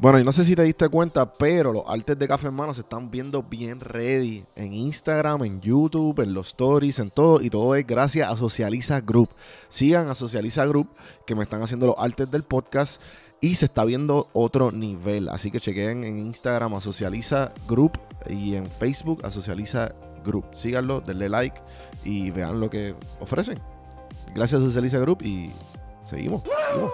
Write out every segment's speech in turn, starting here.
Bueno, y no sé si te diste cuenta, pero los artes de Café en Mano se están viendo bien ready en Instagram, en YouTube, en los stories, en todo. Y todo es gracias a Socializa Group. Sigan a Socializa Group, que me están haciendo los artes del podcast. Y se está viendo otro nivel. Así que chequen en Instagram a Socializa Group y en Facebook a Socializa Group. Síganlo, denle like y vean lo que ofrecen. Gracias a Socializa Group y seguimos. seguimos.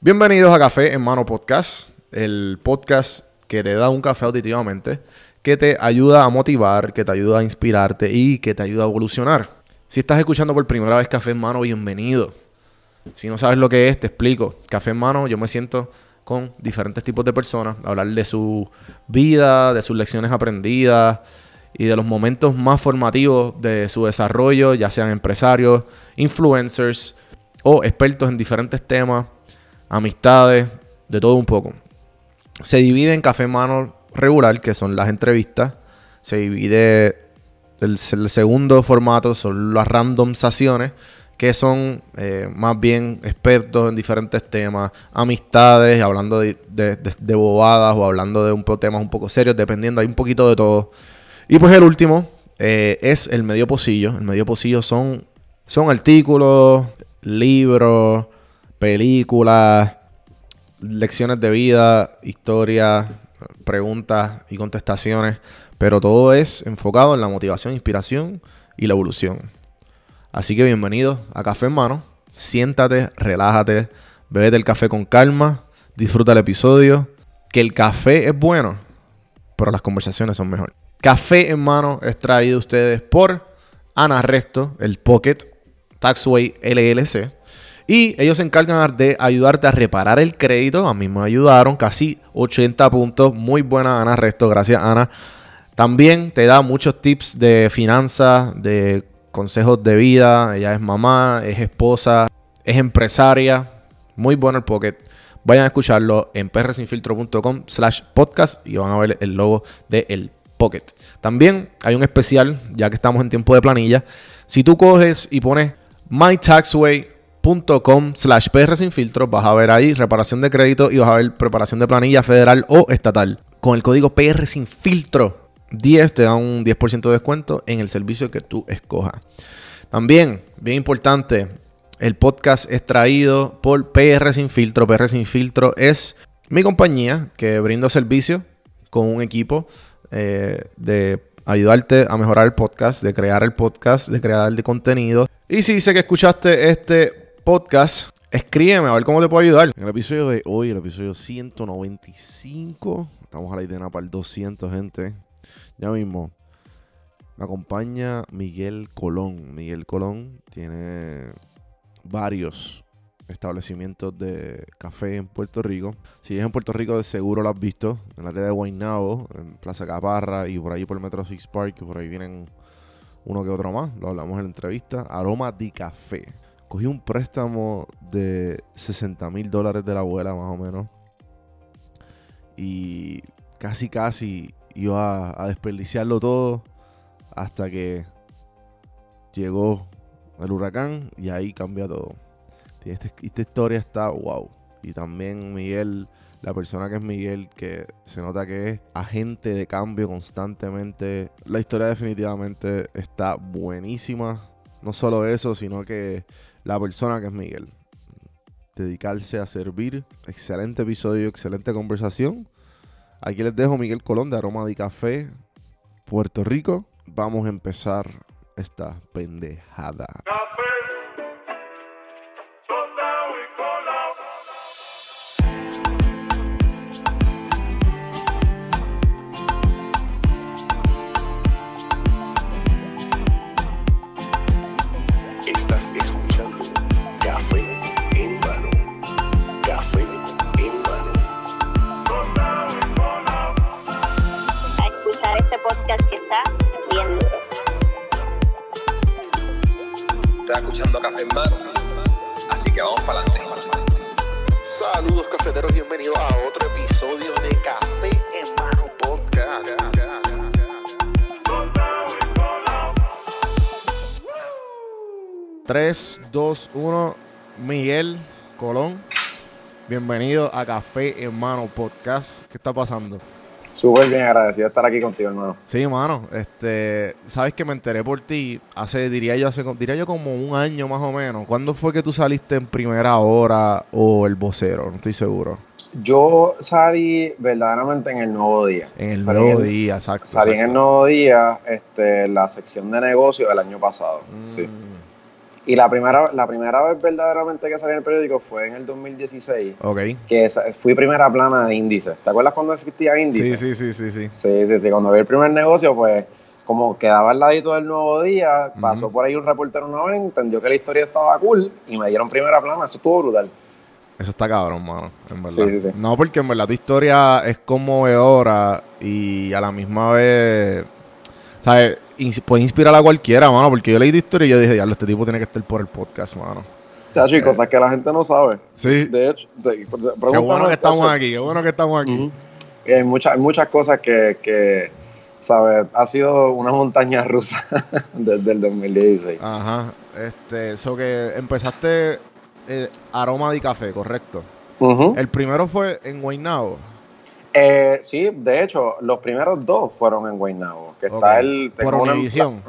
Bienvenidos a Café en Mano Podcast, el podcast que te da un café auditivamente, que te ayuda a motivar, que te ayuda a inspirarte y que te ayuda a evolucionar. Si estás escuchando por primera vez Café en Mano, bienvenido. Si no sabes lo que es, te explico. Café en Mano, yo me siento con diferentes tipos de personas, hablar de su vida, de sus lecciones aprendidas y de los momentos más formativos de su desarrollo, ya sean empresarios, influencers o expertos en diferentes temas amistades, de todo un poco. Se divide en café mano regular, que son las entrevistas. Se divide el, el segundo formato, son las randomizaciones, que son eh, más bien expertos en diferentes temas, amistades, hablando de, bobadas o hablando de un, temas un poco serios, dependiendo, hay un poquito de todo. Y pues el último eh, es el medio pocillo. El medio pocillo son, son artículos, libros, películas, lecciones de vida, historias, preguntas y contestaciones, pero todo es enfocado en la motivación, inspiración y la evolución. Así que bienvenido a Café en Mano. Siéntate, relájate, bebete el café con calma, disfruta el episodio. Que el café es bueno, pero las conversaciones son mejor. Café en Mano es traído a ustedes por Ana Resto, el Pocket Taxway LLC. Y ellos se encargan de ayudarte a reparar el crédito. A mí me ayudaron casi 80 puntos. Muy buena Ana Resto. Gracias Ana. También te da muchos tips de finanzas, de consejos de vida. Ella es mamá, es esposa, es empresaria. Muy bueno el Pocket. Vayan a escucharlo en prsinfiltro.com slash podcast y van a ver el logo de El Pocket. También hay un especial, ya que estamos en tiempo de planilla. Si tú coges y pones My Taxway com slash PR sin. Vas a ver ahí reparación de crédito y vas a ver preparación de planilla federal o estatal. Con el código PR sin filtro 10 te da un 10% de descuento en el servicio que tú escojas. También, bien importante, el podcast es traído por PR sin filtro. PR sin filtro es mi compañía que brinda servicio con un equipo eh, de ayudarte a mejorar el podcast, de crear el podcast, de crear el contenido. Y si sé que escuchaste este podcast, escríbeme a ver cómo te puedo ayudar. En el episodio de hoy, el episodio 195, estamos a la idea para el 200, gente. Ya mismo, me acompaña Miguel Colón. Miguel Colón tiene varios establecimientos de café en Puerto Rico. Si es en Puerto Rico, de seguro lo has visto. En la área de Guaynabo, en Plaza Caparra y por ahí por el Metro Six Park, que por ahí vienen uno que otro más. Lo hablamos en la entrevista. Aroma de café cogí un préstamo de 60 mil dólares de la abuela, más o menos. Y casi, casi iba a, desperdiciarlo todo hasta que llegó el huracán y ahí cambia todo. Esta, esta historia está wow. Y también Miguel, la persona que es Miguel, que se nota que es agente de cambio constantemente. La historia definitivamente está buenísima. No solo eso, sino que la persona que es Miguel. Dedicarse a servir. Excelente episodio, excelente conversación. Aquí les dejo Miguel Colón de Aroma de Café, Puerto Rico. Vamos a empezar esta pendejada. Miguel, Colón. Bienvenido a Café Hermano Podcast. ¿Qué está pasando? Súper bien agradecido de estar aquí contigo, hermano. Sí, mano. Este, sabes que me enteré por ti hace, diría yo, hace, diría yo como un año más o menos. ¿Cuándo fue que tú saliste en primera hora o el vocero? No estoy seguro. Yo salí verdaderamente en el nuevo día. En el Salí nuevo en- día, exacto. Salí en el nuevo día, este, la sección de negocios del año pasado. Mm, Sí. Y la primera, la primera vez verdaderamente que salí en el periódico fue en el 2016, Ok. que fui primera plana de índice. ¿Te acuerdas cuando existía índice? Sí, sí, sí, sí, sí. Sí, sí, sí. Cuando vi el primer negocio, pues como quedaba al ladito del nuevo día, pasó por ahí un reportero una vez, entendió que la historia estaba cool y me dieron primera plana. Eso estuvo brutal. Eso está cabrón, mano, en verdad. Sí, sí, sí. No, porque en verdad tu historia es conmovedora y a la misma vez, ¿sabes? Puede inspirar a cualquiera, mano, porque yo leí tu historia y yo dije, diablo, este tipo tiene que estar por el podcast, mano. Chacho, y cosas que la gente no sabe. Sí. De hecho, de- Qué bueno que estamos chacho. aquí, qué bueno que estamos aquí. Y hay, muchas, hay muchas cosas que, que, ¿sabes? Ha sido una montaña rusa desde el 2016. Ajá. Este, eso que empezaste eh, aroma de café, correcto. Ujú. El primero fue en Guaynabo. Eh, sí, de hecho, los primeros dos fueron en Guaynabo. Que está el, Por Univisión.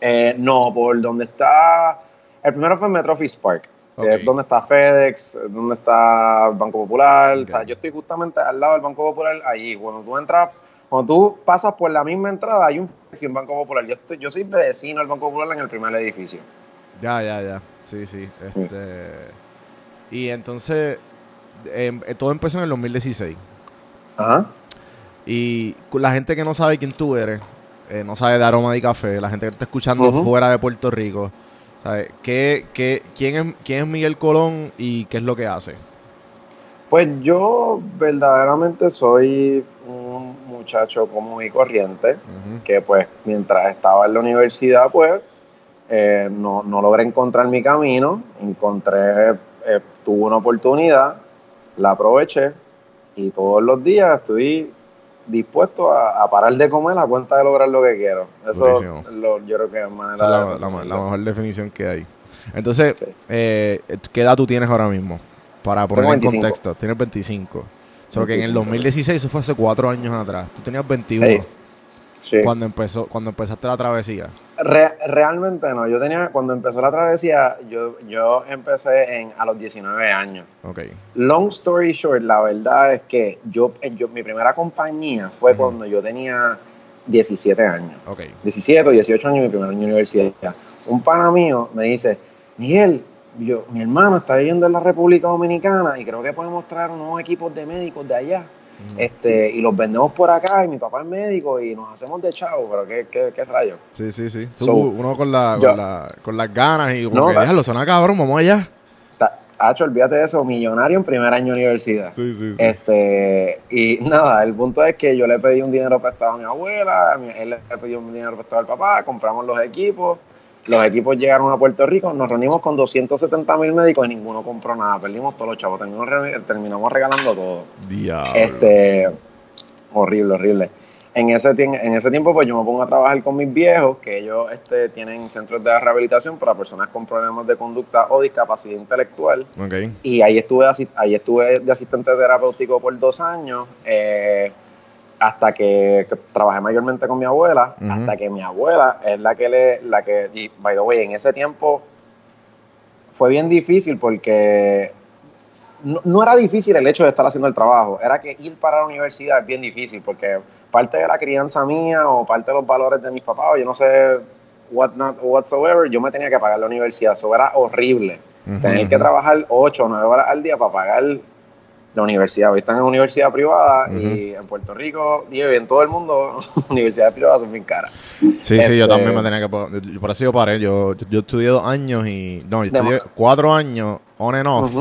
Eh, no, por donde está. El primero fue en Metro Office Park. que es donde está FedEx, donde está el Banco Popular. O sea, yo estoy justamente al lado del Banco Popular, allí. Cuando tú entras, cuando tú pasas por la misma entrada, hay un FedEx y un Banco Popular. Yo, estoy, yo soy vecino del Banco Popular en el primer edificio. Ya, ya, ya. Sí, sí. Este, y entonces, em, eh, todo empezó en el 2016. Ajá. Y la gente que no sabe quién tú eres, eh, no sabe de aroma de café, la gente que está escuchando fuera de Puerto Rico, ¿sabe? ¿Qué, qué, quién, es, ¿quién es Miguel Colón y qué es lo que hace? Pues yo verdaderamente soy un muchacho común y corriente. Que pues mientras estaba en la universidad pues eh, no, no logré encontrar mi camino, encontré, eh, tuve una oportunidad, la aproveché y todos los días estoy dispuesto a, a parar de comer a cuenta de lograr lo que quiero. Eso lo- yo creo que es manera la, de la- mejor definición que hay. Entonces, Sí. eh, ¿qué edad tú tienes ahora mismo? Para poner en 25. contexto. Tienes 25. O sea, que en el 25. 2016, eso fue hace cuatro años atrás. Tú tenías 21 Sí. Sí. cuando, empezó, cuando empezaste la travesía. Re- realmente no, yo tenía, cuando empezó la travesía, yo, yo empecé en, a los 19 años. Ok. Long story short, la verdad es que yo, yo mi primera compañía fue cuando yo tenía 17 años. Ok. 17 o 18 años, mi primer año de universidad. Un pana mío me dice, Miguel, yo, mi hermano está viviendo en la República Dominicana y creo que podemos traer unos equipos de médicos de allá Este, y los vendemos por acá y mi papá es médico y nos hacemos de chavo, pero qué, qué, qué rayo. Sí, sí, sí. Tú, So, uno con, la, yo- con, la- con las ganas y como No, que, déjalo, suena cabrón, vamos allá. Hacho, olvídate de eso, millonario en primer año de universidad. Sí, sí, sí. Este, y nada, el punto es que yo le pedí un dinero prestado a mi abuela, él le pidió un dinero prestado al papá, compramos los equipos, los equipos llegaron a Puerto Rico, nos reunimos con 270 mil médicos y ninguno compró nada, perdimos todos los chavos, terminamos, terminamos regalando todo. Diablo. Este, horrible, horrible. En ese, en ese tiempo, pues yo me pongo a trabajar con mis viejos, que ellos este, tienen centros de rehabilitación para personas con problemas de conducta o discapacidad intelectual. Ok. Y ahí estuve, ahí estuve de asistente terapéutico por dos años, eh, hasta que, que trabajé mayormente con mi abuela, hasta que mi abuela es la que le, la que, y by the way, en ese tiempo fue bien difícil porque no, no era difícil el hecho de estar haciendo el trabajo, era que ir para la universidad es bien difícil porque parte de la crianza mía o parte de los valores de mis papás, o yo no sé, what not whatsoever, yo me tenía que pagar la universidad, eso era horrible. Tener que trabajar 8 o 9 horas al día para pagar la universidad. Hoy están en universidad privada y en Puerto Rico y en todo el mundo, universidades privadas son bien caras. Sí, sí, yo Este- también me tenía que... yo- Por eso yo paré. Yo, yo, yo estudié dos años y... No, yo estudié cuatro años on and off.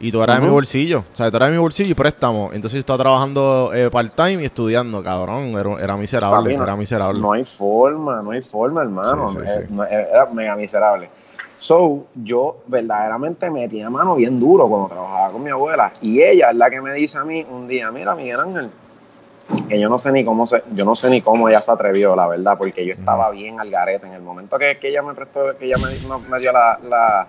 Y todo era de mi bolsillo. O sea, todo era de mi bolsillo y préstamo. Entonces yo estaba trabajando eh, part-time y estudiando, cabrón. Era, era miserable, no- era miserable. No hay forma, no hay forma, hermano. Sí, sí, Eh, sí. Era mega miserable. So, yo verdaderamente metí a mano bien duro cuando trabajaba con mi abuela. Y ella es la que me dice a mí un día, mira, Miguel Ángel, que yo no sé ni cómo se, yo no sé ni cómo ella se atrevió, la verdad, porque yo estaba bien al garete. En el momento que, que ella me prestó, que ella me, me- me dio la, la,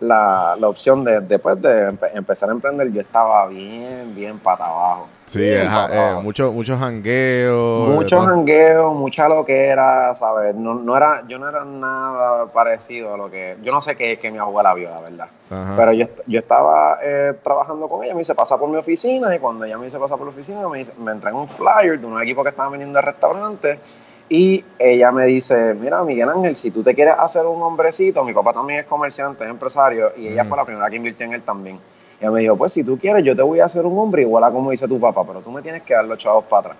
la, la opción de después de empe- empezar a emprender, yo estaba bien, bien pata abajo. Sí, Bien ajá, pata eh, abajo. mucho, muchos jangueos. Mucho todo. jangueo, mucha loquera, ¿sabes? No, no era, yo no era nada parecido a lo que... Yo no sé qué, qué mi abuela vio, la verdad. Ajá. Pero yo, yo estaba eh, trabajando con ella, me hice pasar por mi oficina y cuando ella me hice pasar por la oficina me, hice- me entregó un flyer de un equipo que estaban vendiendo de restaurante y ella me dice, mira Miguel Ángel, si tú te quieres hacer un hombrecito, mi papá también es comerciante, es empresario y ella Ujú. fue la primera que invirtió en él también. Y ella me dijo, pues si tú quieres yo te voy a hacer un hombre igual a como dice tu papá, pero tú me tienes que dar los chavos para atrás.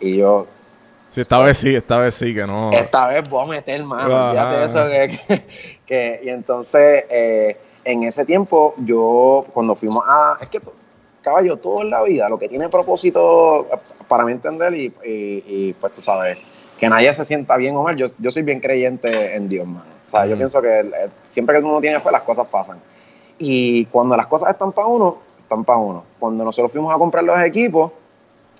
Y yo, Sí, esta vez sí, esta vez sí que no. esta vez voy a meter mano, Ajá. olvídate de eso que, que- que- y entonces eh, en ese tiempo yo cuando fuimos a es que caballo todo en la vida lo que tiene propósito eh, para mí entender y, y- y, pues tú sabes que nadie se sienta bien o mal yo, yo soy bien creyente en Dios mano. O sea yo pienso que siempre que uno tiene fe las cosas pasan. Y cuando las cosas están para uno están para uno. Cuando nosotros fuimos a comprar los equipos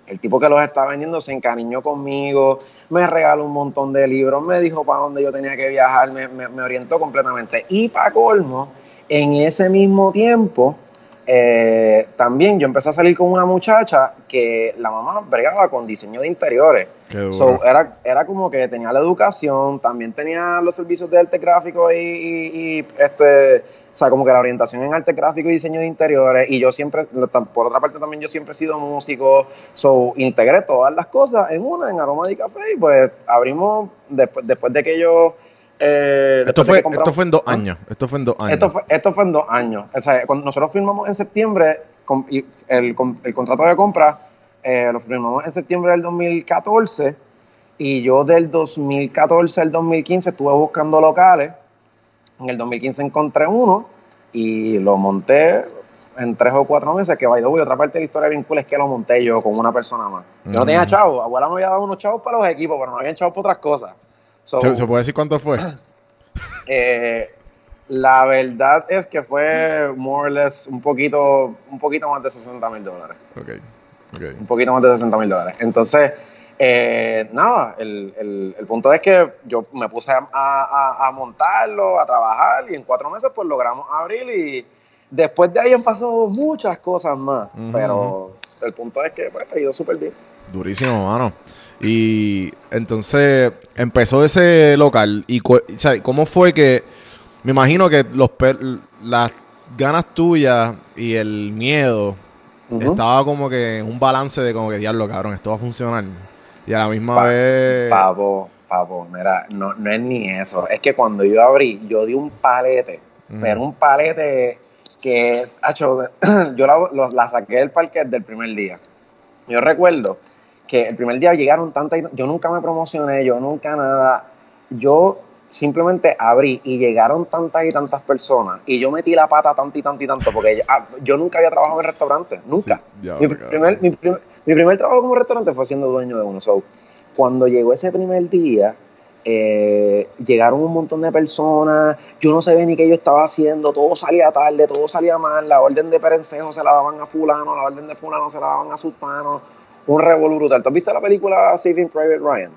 el tipo que los estaba vendiendo se encariñó conmigo, me regaló un montón de libros, me dijo para dónde yo tenía que viajar, me, me- me orientó completamente. Y para colmo, en ese mismo tiempo, eh, también yo empecé a salir con una muchacha que la mamá bregaba con diseño de interiores. So, era, era como que tenía la educación, también tenía los servicios de arte gráfico y, y- y, este, o sea, como que la orientación en arte gráfico y diseño de interiores. Y yo siempre, por otra parte también yo siempre he sido músico, so integré todas las cosas en una, en Aroma de Café, y pues abrimos después, después de que yo... eh, esto, fue, esto fue en dos ¿Ah? años. Esto fue en dos años. esto fue, esto fue en dos años. O sea, cuando nosotros firmamos en septiembre, com- y el, com- el contrato de compra eh, lo firmamos en septiembre del 2014 y yo del 2014 al 2015 estuve buscando locales. En el 2015 encontré uno y lo monté en tres o cuatro meses, que by the way, otra parte de la historia bien cool es que lo monté yo con una persona más. Yo no tenía Ujú. chavos, abuela me había dado unos chavos para los equipos, pero no habían chavos para otras cosas. So, ¿Se, se puede decir cuánto fue? eh, la verdad es que fue more or less un poquito, un poquito más de 60 mil dólares. ok. Ok. Un poquito más de 60 mil dólares. Entonces, eh, nada, el, el- el punto es que yo me puse a, a- a montarlo, a trabajar y en cuatro meses pues logramos abrir y después de ahí han pasado muchas cosas más. Pero el punto es que pues, ha ido súper bien. Durísimo, mano. Y entonces empezó ese local. ¿Y o sea, cómo fue que.? Me imagino que los las ganas tuyas y el miedo Ujú. estaba como que en un balance de como que diablo, cabrón, esto va a funcionar. Y a la misma Pa- vez. Papo, papo, mira, no, no es ni eso. Es que cuando yo abrí, yo di un palete, pero un palete que, acho, yo la, lo- la saqué del parque del primer día. Yo recuerdo que el primer día llegaron tantas, yo nunca me promocioné, yo nunca nada, yo simplemente abrí y llegaron tantas y tantas personas y yo metí la pata tanto y tanto y tanto porque ah, yo nunca había trabajado en restaurantes, nunca. Sí, Mi primer, mi, primer, mi primer trabajo como restaurante fue siendo dueño de uno. So, cuando llegó ese primer día, eh, llegaron un montón de personas. Yo no sabía ni qué yo estaba haciendo. Todo salía tarde, todo salía mal. La orden de perencejo se la daban a Fulano, la orden de Fulano se la daban a Sultano. Un revolú brutal. ¿Tú has visto la película Saving Private Ryan?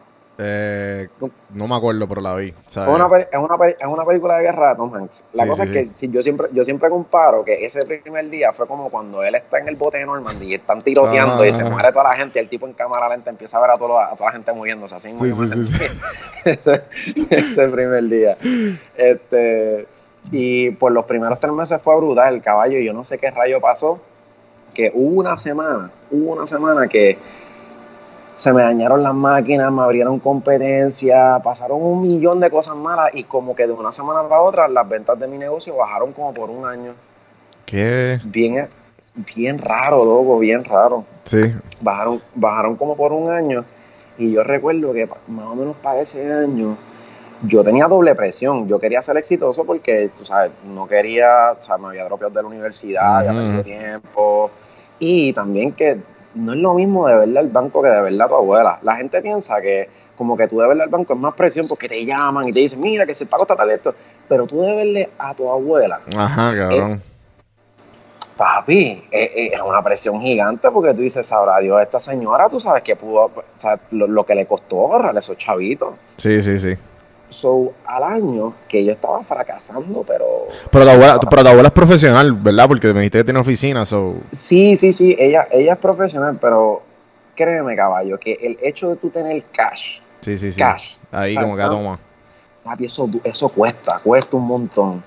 Eh, no me acuerdo, pero la vi. Es una, pe- es, una, es una película de guerra de Tom Hanks. La Sí, cosa sí, es que si yo siempre yo siempre comparo que ese primer día fue como cuando él está en el bote de Normandy y están tiroteando Ah, y se ajá. muere toda la gente y el tipo en cámara lenta empieza a ver a, todo- a toda la gente muriéndose así. Sí, sí, sí, sí. ese, ese primer día. Este, y por los primeros tres meses fue brutal el caballo y yo no sé qué rayo pasó, que hubo una semana, hubo una semana que se me dañaron las máquinas, me abrieron competencia, pasaron un millón de cosas malas y como que de una semana para otra las ventas de mi negocio bajaron como por un año. ¿Qué? Bien, bien raro, loco, bien raro. Sí. Bajaron, bajaron como por un año y yo recuerdo que más o menos para ese año yo tenía doble presión. Yo quería ser exitoso porque, tú sabes, no quería, o sea, me había dropeado de la universidad, Ujú. perdido tiempo. Y también que no es lo mismo de verle al banco que de verle a tu abuela. La gente piensa que como que tú de verle al banco es más presión porque te llaman y te dicen, mira, que si el pago está tal esto. Pero tú de verle a tu abuela, Ajá, cabrón. papi, eh, eh, es una presión gigante porque tú dices, sabrá Dios, esta señora, tú sabes que pudo, o sea, lo, lo que le costó ahorrar esos chavitos. Sí, sí, sí. So, al año que yo estaba fracasando, pero... Pero tu abuela, pero tu abuela es profesional, ¿verdad? Porque me dijiste que tiene oficina, so... Sí, sí, sí, ella, ella es profesional, pero créeme, caballo, que el hecho de tú tener cash, Sí, sí, sí. cash, Ahí como que toma. papi, eso, eso cuesta, cuesta un montón.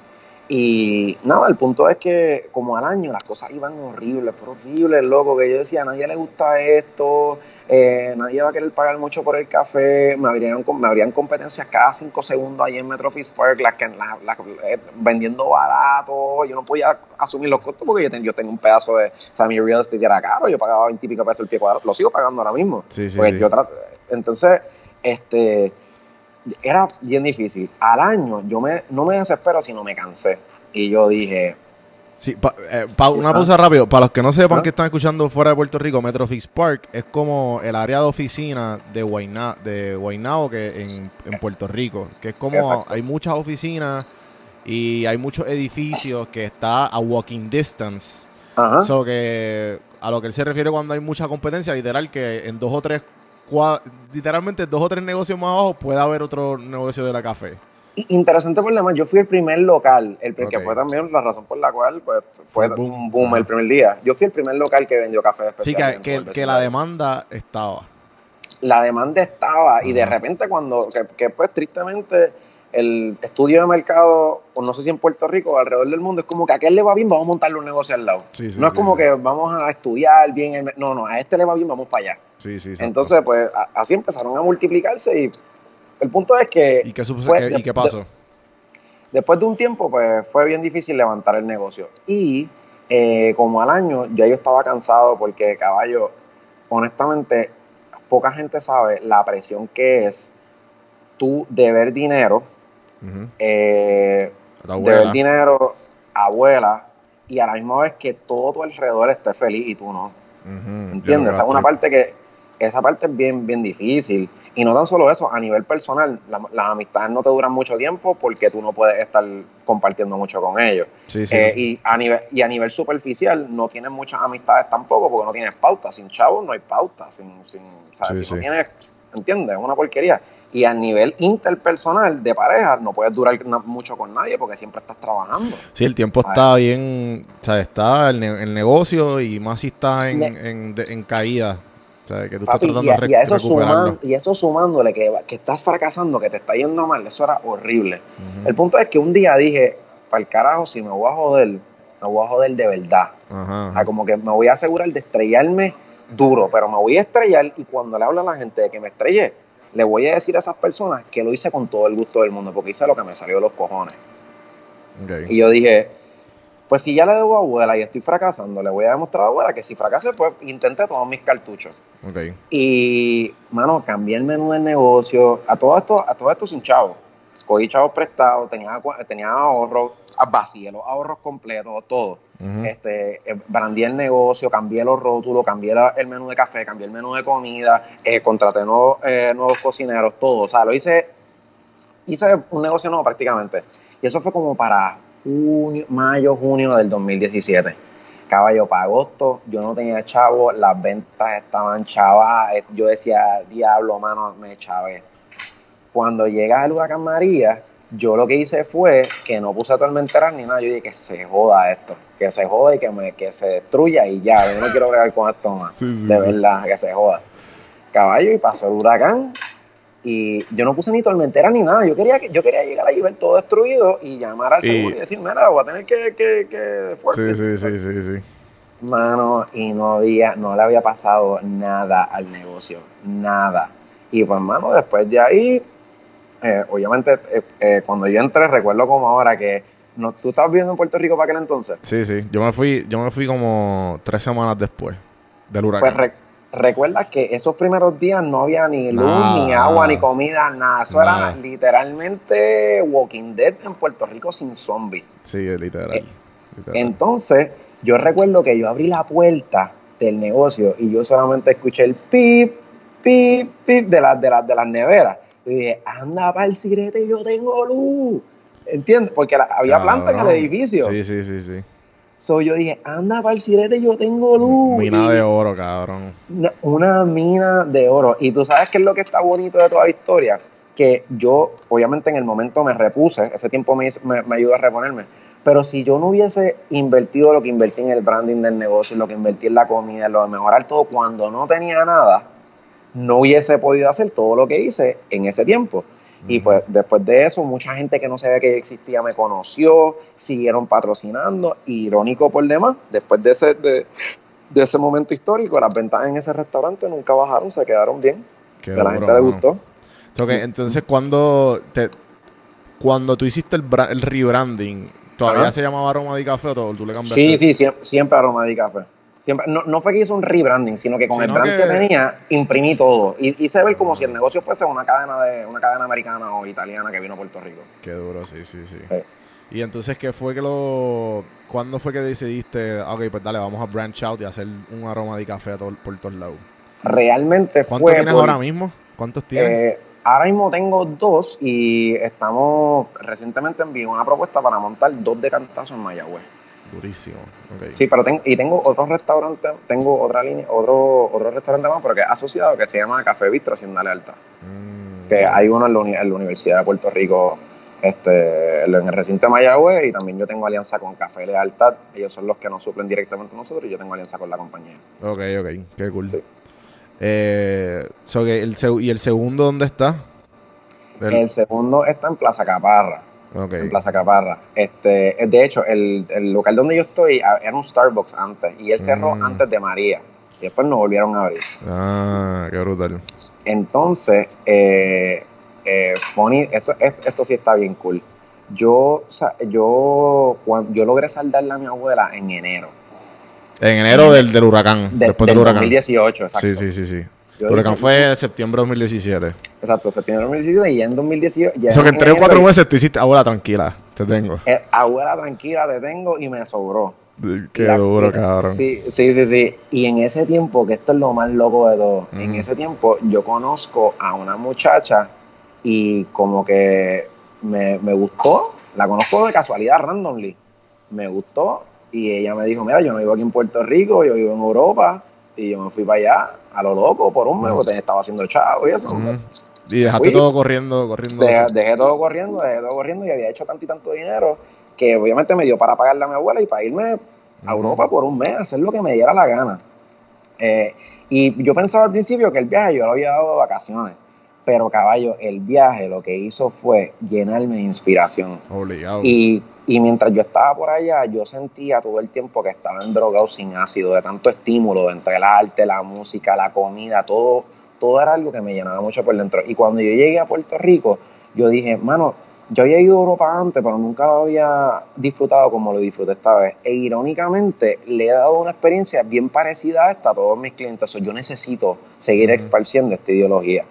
Y nada, el punto es que como al año las cosas iban horribles, pero horribles, loco, que yo decía, a nadie le gusta esto, eh, nadie va a querer pagar mucho por el café, me habrían, me habrían competencias cada cinco segundos ahí en Metro Park, las que, las- eh, vendiendo barato, yo no podía asumir los costos porque yo, ten- yo tengo un pedazo de, o sea, mi real estate era caro, yo pagaba 20 y pico pesos el pie cuadrado, lo sigo pagando ahora mismo. Sí, sí, Pues sí. yo tra- entonces, este, era bien difícil. Al año yo me, no me desespero, sino me cansé. Y yo dije, Sí, pa- eh, pa- una Ah. pausa rápido. Para los que no sepan Ah. que están escuchando fuera de Puerto Rico, Metro Fix Park es como el área de oficina de Guayna, de Guaynabo que en, en Puerto Rico. Que es como Exacto. hay muchas oficinas y hay muchos edificios que está a walking distance. ajá, So que a lo que él se refiere cuando hay mucha competencia, literal que en dos o tres literalmente dos o tres negocios más abajo puede haber otro negocio de la café. Interesante por demás, yo fui el primer local, el pri- que fue también la razón por la cual pues, fue Fue boom. un boom el primer día. Yo fui el primer local que vendió café Sí, especial. que, todo que, la demanda estaba. la demanda estaba y de repente cuando, que, que, pues tristemente el estudio de mercado, o no sé si en Puerto Rico o alrededor del mundo, es como que a aquel le va bien, vamos a montarle un negocio al lado. Sí, sí, no es sí, como sí. que vamos a estudiar bien, el, no, no, a este le va bien, vamos para allá. Sí, sí. Entonces, pues a- así empezaron a multiplicarse y el punto es que ¿Y qué, sup- fue qué- de- ¿y qué pasó? después de un tiempo, pues fue bien difícil levantar el negocio. Y eh, como al año, ya yo estaba cansado porque, caballo, honestamente, poca gente sabe la presión que es tú deber dinero, Ujú. eh, tu deber dinero, abuela, y a la misma vez que todo tu alrededor esté feliz y tú no. ¿Entiendes? Esa es una parte que, esa parte es bien, bien difícil. Y no tan solo eso, a nivel personal, la- las amistades no te duran mucho tiempo porque tú no puedes estar compartiendo mucho con ellos. Sí, sí. Eh, y, a nivel, y a nivel superficial, no tienes muchas amistades tampoco porque no tienes pauta. Sin chavos no hay pauta. Sin, sin, ¿sabes? Sí, si no tienes, ¿entiendes? Es una porquería. Y a nivel interpersonal de pareja, no puedes durar mucho con nadie porque siempre estás trabajando. Sí, el tiempo está bien, o sea, está el, ne- el negocio y más si está en, en, en caída. O sea, que tú Papi, estás tratando y, a, de re- y a eso recuperarlo. suman- y eso sumándole que, que estás fracasando, que te está yendo mal, eso era horrible. El punto es que un día dije, para el carajo, si me voy a joder, me voy a joder de verdad. Ajá, O sea, como que me voy a asegurar de estrellarme duro, pero me voy a estrellar y cuando le hablo a la gente de que me estrellé, le voy a decir a esas personas que lo hice con todo el gusto del mundo, porque hice lo que me salió de los cojones. Y yo dije, pues si ya le debo a abuela y estoy fracasando, le voy a demostrar a abuela que si fracasé, pues intenté todos mis cartuchos. Ok. Y, mano, cambié el menú del negocio. A todo esto, a todo esto sin chavos. Cogí chavos prestados, tenía, tenía ahorros, ah, vacié los ahorros completos, todo. Este, eh, brandeé el negocio, cambié los rótulos, cambié la- el menú de café, cambié el menú de comida, eh, contraté nuevos, eh, nuevos cocineros, todo. O sea, lo hice, hice un negocio nuevo prácticamente. Y eso fue como para junio, mayo, junio del 2017. Caballo para agosto, yo no tenía chavo, las ventas estaban chavas, eh, yo decía, diablo, mano, me chavé. Cuando llega el huracán María, yo lo que hice fue que no puse tormenteras ni nada, yo dije que se joda esto, que se joda y que, me, que se destruya y ya, yo no quiero bregar con esto más, Sí, sí, de sí. verdad, que se joda. Caballo, y pasó el huracán, y yo no puse ni tormentera ni nada. Yo quería que yo quería llegar y ver todo destruido y llamar al seguro y decir, mira, voy a tener que, que, que fuerte. Sí, sí, sí, sí, sí. Mano, y no había, no le había pasado nada al negocio, nada. Y pues, mano, después de ahí, eh, obviamente, eh, eh, cuando yo entré, recuerdo como ahora que no, tú estabas viviendo en Puerto Rico para aquel entonces. Sí, sí. Yo me fui, yo me fui como tres semanas después del Pues huracán. re- recuerda que esos primeros días no había ni luz, ni agua, ni comida, nada. Eso era literalmente Walking Dead en Puerto Rico sin zombies. sí, literal. Eh, literal. Entonces, yo recuerdo que yo abrí la puerta del negocio y yo solamente escuché el pip, pip, pip de las de las de las neveras. Y dije, anda para el sirete, yo tengo luz. ¿Entiendes? Porque la- había planta en el edificio. Sí, sí, sí, sí. So yo dije, anda para el sirete, yo tengo luz. Mina Y- de oro, cabrón. una, mina de oro. Y tú sabes qué es lo que está bonito de toda la historia. que yo, obviamente en el momento me repuse, ese tiempo me, hizo- me, me ayudó a reponerme, pero si yo no hubiese invertido lo que invertí en el branding del negocio, lo que invertí en la comida, lo de mejorar todo, cuando no tenía nada, no hubiese podido hacer todo lo que hice en ese tiempo. Y pues después de eso, mucha gente que no sabía que yo existía me conoció, siguieron patrocinando. Irónico por demás, después de ese, de, de ese momento histórico, las ventas en ese restaurante nunca bajaron, se quedaron bien. Qué que la gente le gustó. Entonces cuando te cuando tú hiciste el, el rebranding, ¿todavía Ajá. se llamaba Aroma de Café o tú le cambiaste? Sí, sí, siempre, siempre aroma de café. Siempre, no, no fue que hice un rebranding, sino que con Sino el brand que- que... tenía, imprimí todo. Y hice ver como si el negocio fuese una cadena de una cadena americana o italiana que vino a Puerto Rico. Qué duro, sí, sí, sí. Sí. Y entonces, ¿qué fue que lo... ¿Cuándo fue que decidiste, ok, pues dale, vamos a branch out y hacer un aroma de café a todo- por todos lados? Realmente ¿Cuántos fue. tienes por- ahora mismo? ¿Cuántos tienes? Eh, ahora mismo tengo dos y estamos. Recientemente envié una propuesta para montar dos de cantazo en Mayagüez. Durísimo. ok. Sí, pero tengo, y tengo otro restaurante, tengo otra línea, otro, otro restaurante más, pero que es asociado que se llama Café Bistro Hacienda Lealtad. Mm, Que hay uno en la, en la Universidad de Puerto Rico, este, en el recinto de Mayagüez, y también yo tengo alianza con Café Lealtad. Ellos son los que nos suplen directamente a nosotros y yo tengo alianza con la compañía. Ok, ok, qué cool. Sí. Eh, so ¿Y el segundo dónde está? El- El segundo está en Plaza Caparra. En Plaza Caparra. Este, de hecho, el, el local donde yo estoy era un Starbucks antes y él cerró Mm. antes de María. Y después nos volvieron a abrir. Ah, qué brutal. Entonces, eh, eh, funny, esto, esto, esto sí está bien cool. Yo, yo, yo logré saldarle a mi abuela en enero. En enero del, del huracán, de- después del del huracán. 2018, exacto. Sí, sí, sí, sí. Yo huracán fue septiembre de 2017. Exacto, septiembre de 2017 y ya en 2018. ya Eso que en en tres o cuatro meses tú hiciste, abuela, tranquila, te tengo. eh, abuela, tranquila, te tengo y me sobró. Qué La- duro, cabrón. Sí, sí, sí, sí. Y en ese tiempo, que esto es lo más loco de todo, en Ujú. ese tiempo yo conozco a una muchacha y como que me, me gustó, la conozco de casualidad, randomly. Me gustó y ella me dijo, mira, yo no vivo aquí en Puerto Rico, yo vivo en Europa y yo me fui para allá a lo loco por un mes, porque estaba haciendo chavo y eso. Y dejaste Fui. todo corriendo, corriendo. Dejé, dejé todo corriendo, dejé todo corriendo y había hecho tanto y tanto dinero que obviamente me dio para pagarle a mi abuela y para irme a. Europa por un mes, hacer lo que me diera la gana. Eh, y yo pensaba al principio que el viaje yo lo había dado de vacaciones, pero caballo, el viaje lo que hizo fue llenarme de inspiración. Obligado. Y, y mientras yo estaba por allá, yo sentía todo el tiempo que estaba endrogado sin ácido, de tanto estímulo, entre el arte, la música, la comida, todo, todo era algo que me llenaba mucho por dentro. Y cuando yo llegué a Puerto Rico, yo dije, mano, yo había ido a Europa antes, pero nunca lo había disfrutado como lo disfruté esta vez. E irónicamente, le he dado una experiencia bien parecida a esta a todos mis clientes. So, yo necesito seguir esparciendo esta ideología.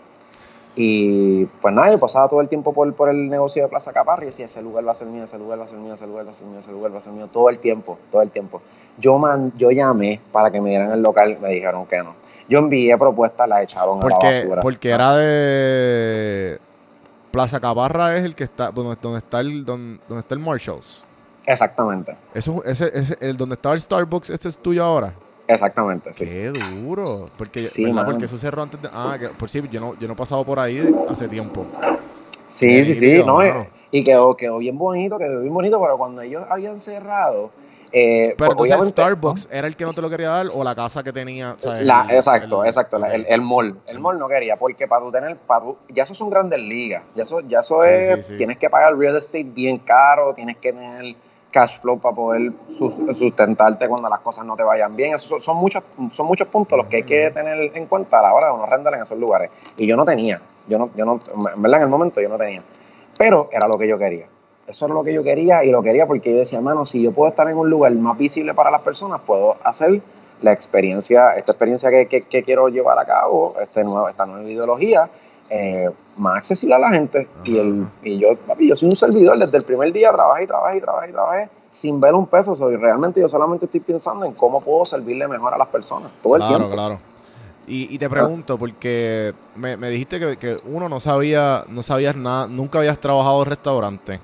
Y pues nada, yo pasaba todo el tiempo por, por el negocio de Plaza Caparra y decía, ese lugar va a ser mío, ese lugar va a ser mío, ese lugar va a ser mío, ese lugar va a ser mío, todo el tiempo, todo el tiempo. Yo, man, yo llamé para que me dieran el local, me dijeron que no. Yo envié propuestas, las echaron a la basura. porque era de. Plaza Caparra es el que está. Donde, donde está el. Donde, donde está el Marshalls. Exactamente, Eso, ese, ese, el donde estaba el Starbucks, este es tuyo ahora. Exactamente, sí. Qué duro. Porque, Sí, porque eso cerró antes de. Ah, que, por sí, yo no, yo no he pasado por ahí hace tiempo. Sí, sí, sí, no, eh, y quedó, quedó bien bonito, quedó bien bonito, pero cuando ellos habían cerrado, eh, Pero entonces obviamente- Starbucks era el que no te lo quería dar o la casa que tenía. o sea, La- el- exacto, el- exacto, el, el mall. El mall no quería, porque para tú tener, para tú, ya eso son grandes ligas, ya eso, ya eso Sí, es, tienes que pagar real estate bien caro, tienes que tener cash flow para poder sus- sustentarte cuando las cosas no te vayan bien. Eso son, muchos, son muchos puntos los que hay que tener en cuenta a la hora de uno arrendar en esos lugares. Y yo no tenía, yo no, yo no, en verdad en el momento yo no tenía. Pero era lo que yo quería. Eso era lo que yo quería y lo quería porque yo decía, mano, si yo puedo estar en un lugar más visible para las personas, puedo hacer la experiencia, esta experiencia que, que- que quiero llevar a cabo, este nuevo, esta nueva ideología, eh, más accesible a la gente. Y, el, y yo, papi, yo soy un servidor, desde el primer día trabajé y trabajé y trabajé y trabajé sin ver un peso. Soy, realmente yo solamente estoy pensando en cómo puedo servirle mejor a las personas todo el Claro, tiempo. claro. Y, y te pregunto, porque me, me dijiste que, que uno no sabía, no sabías nada, nunca habías trabajado en restaurante.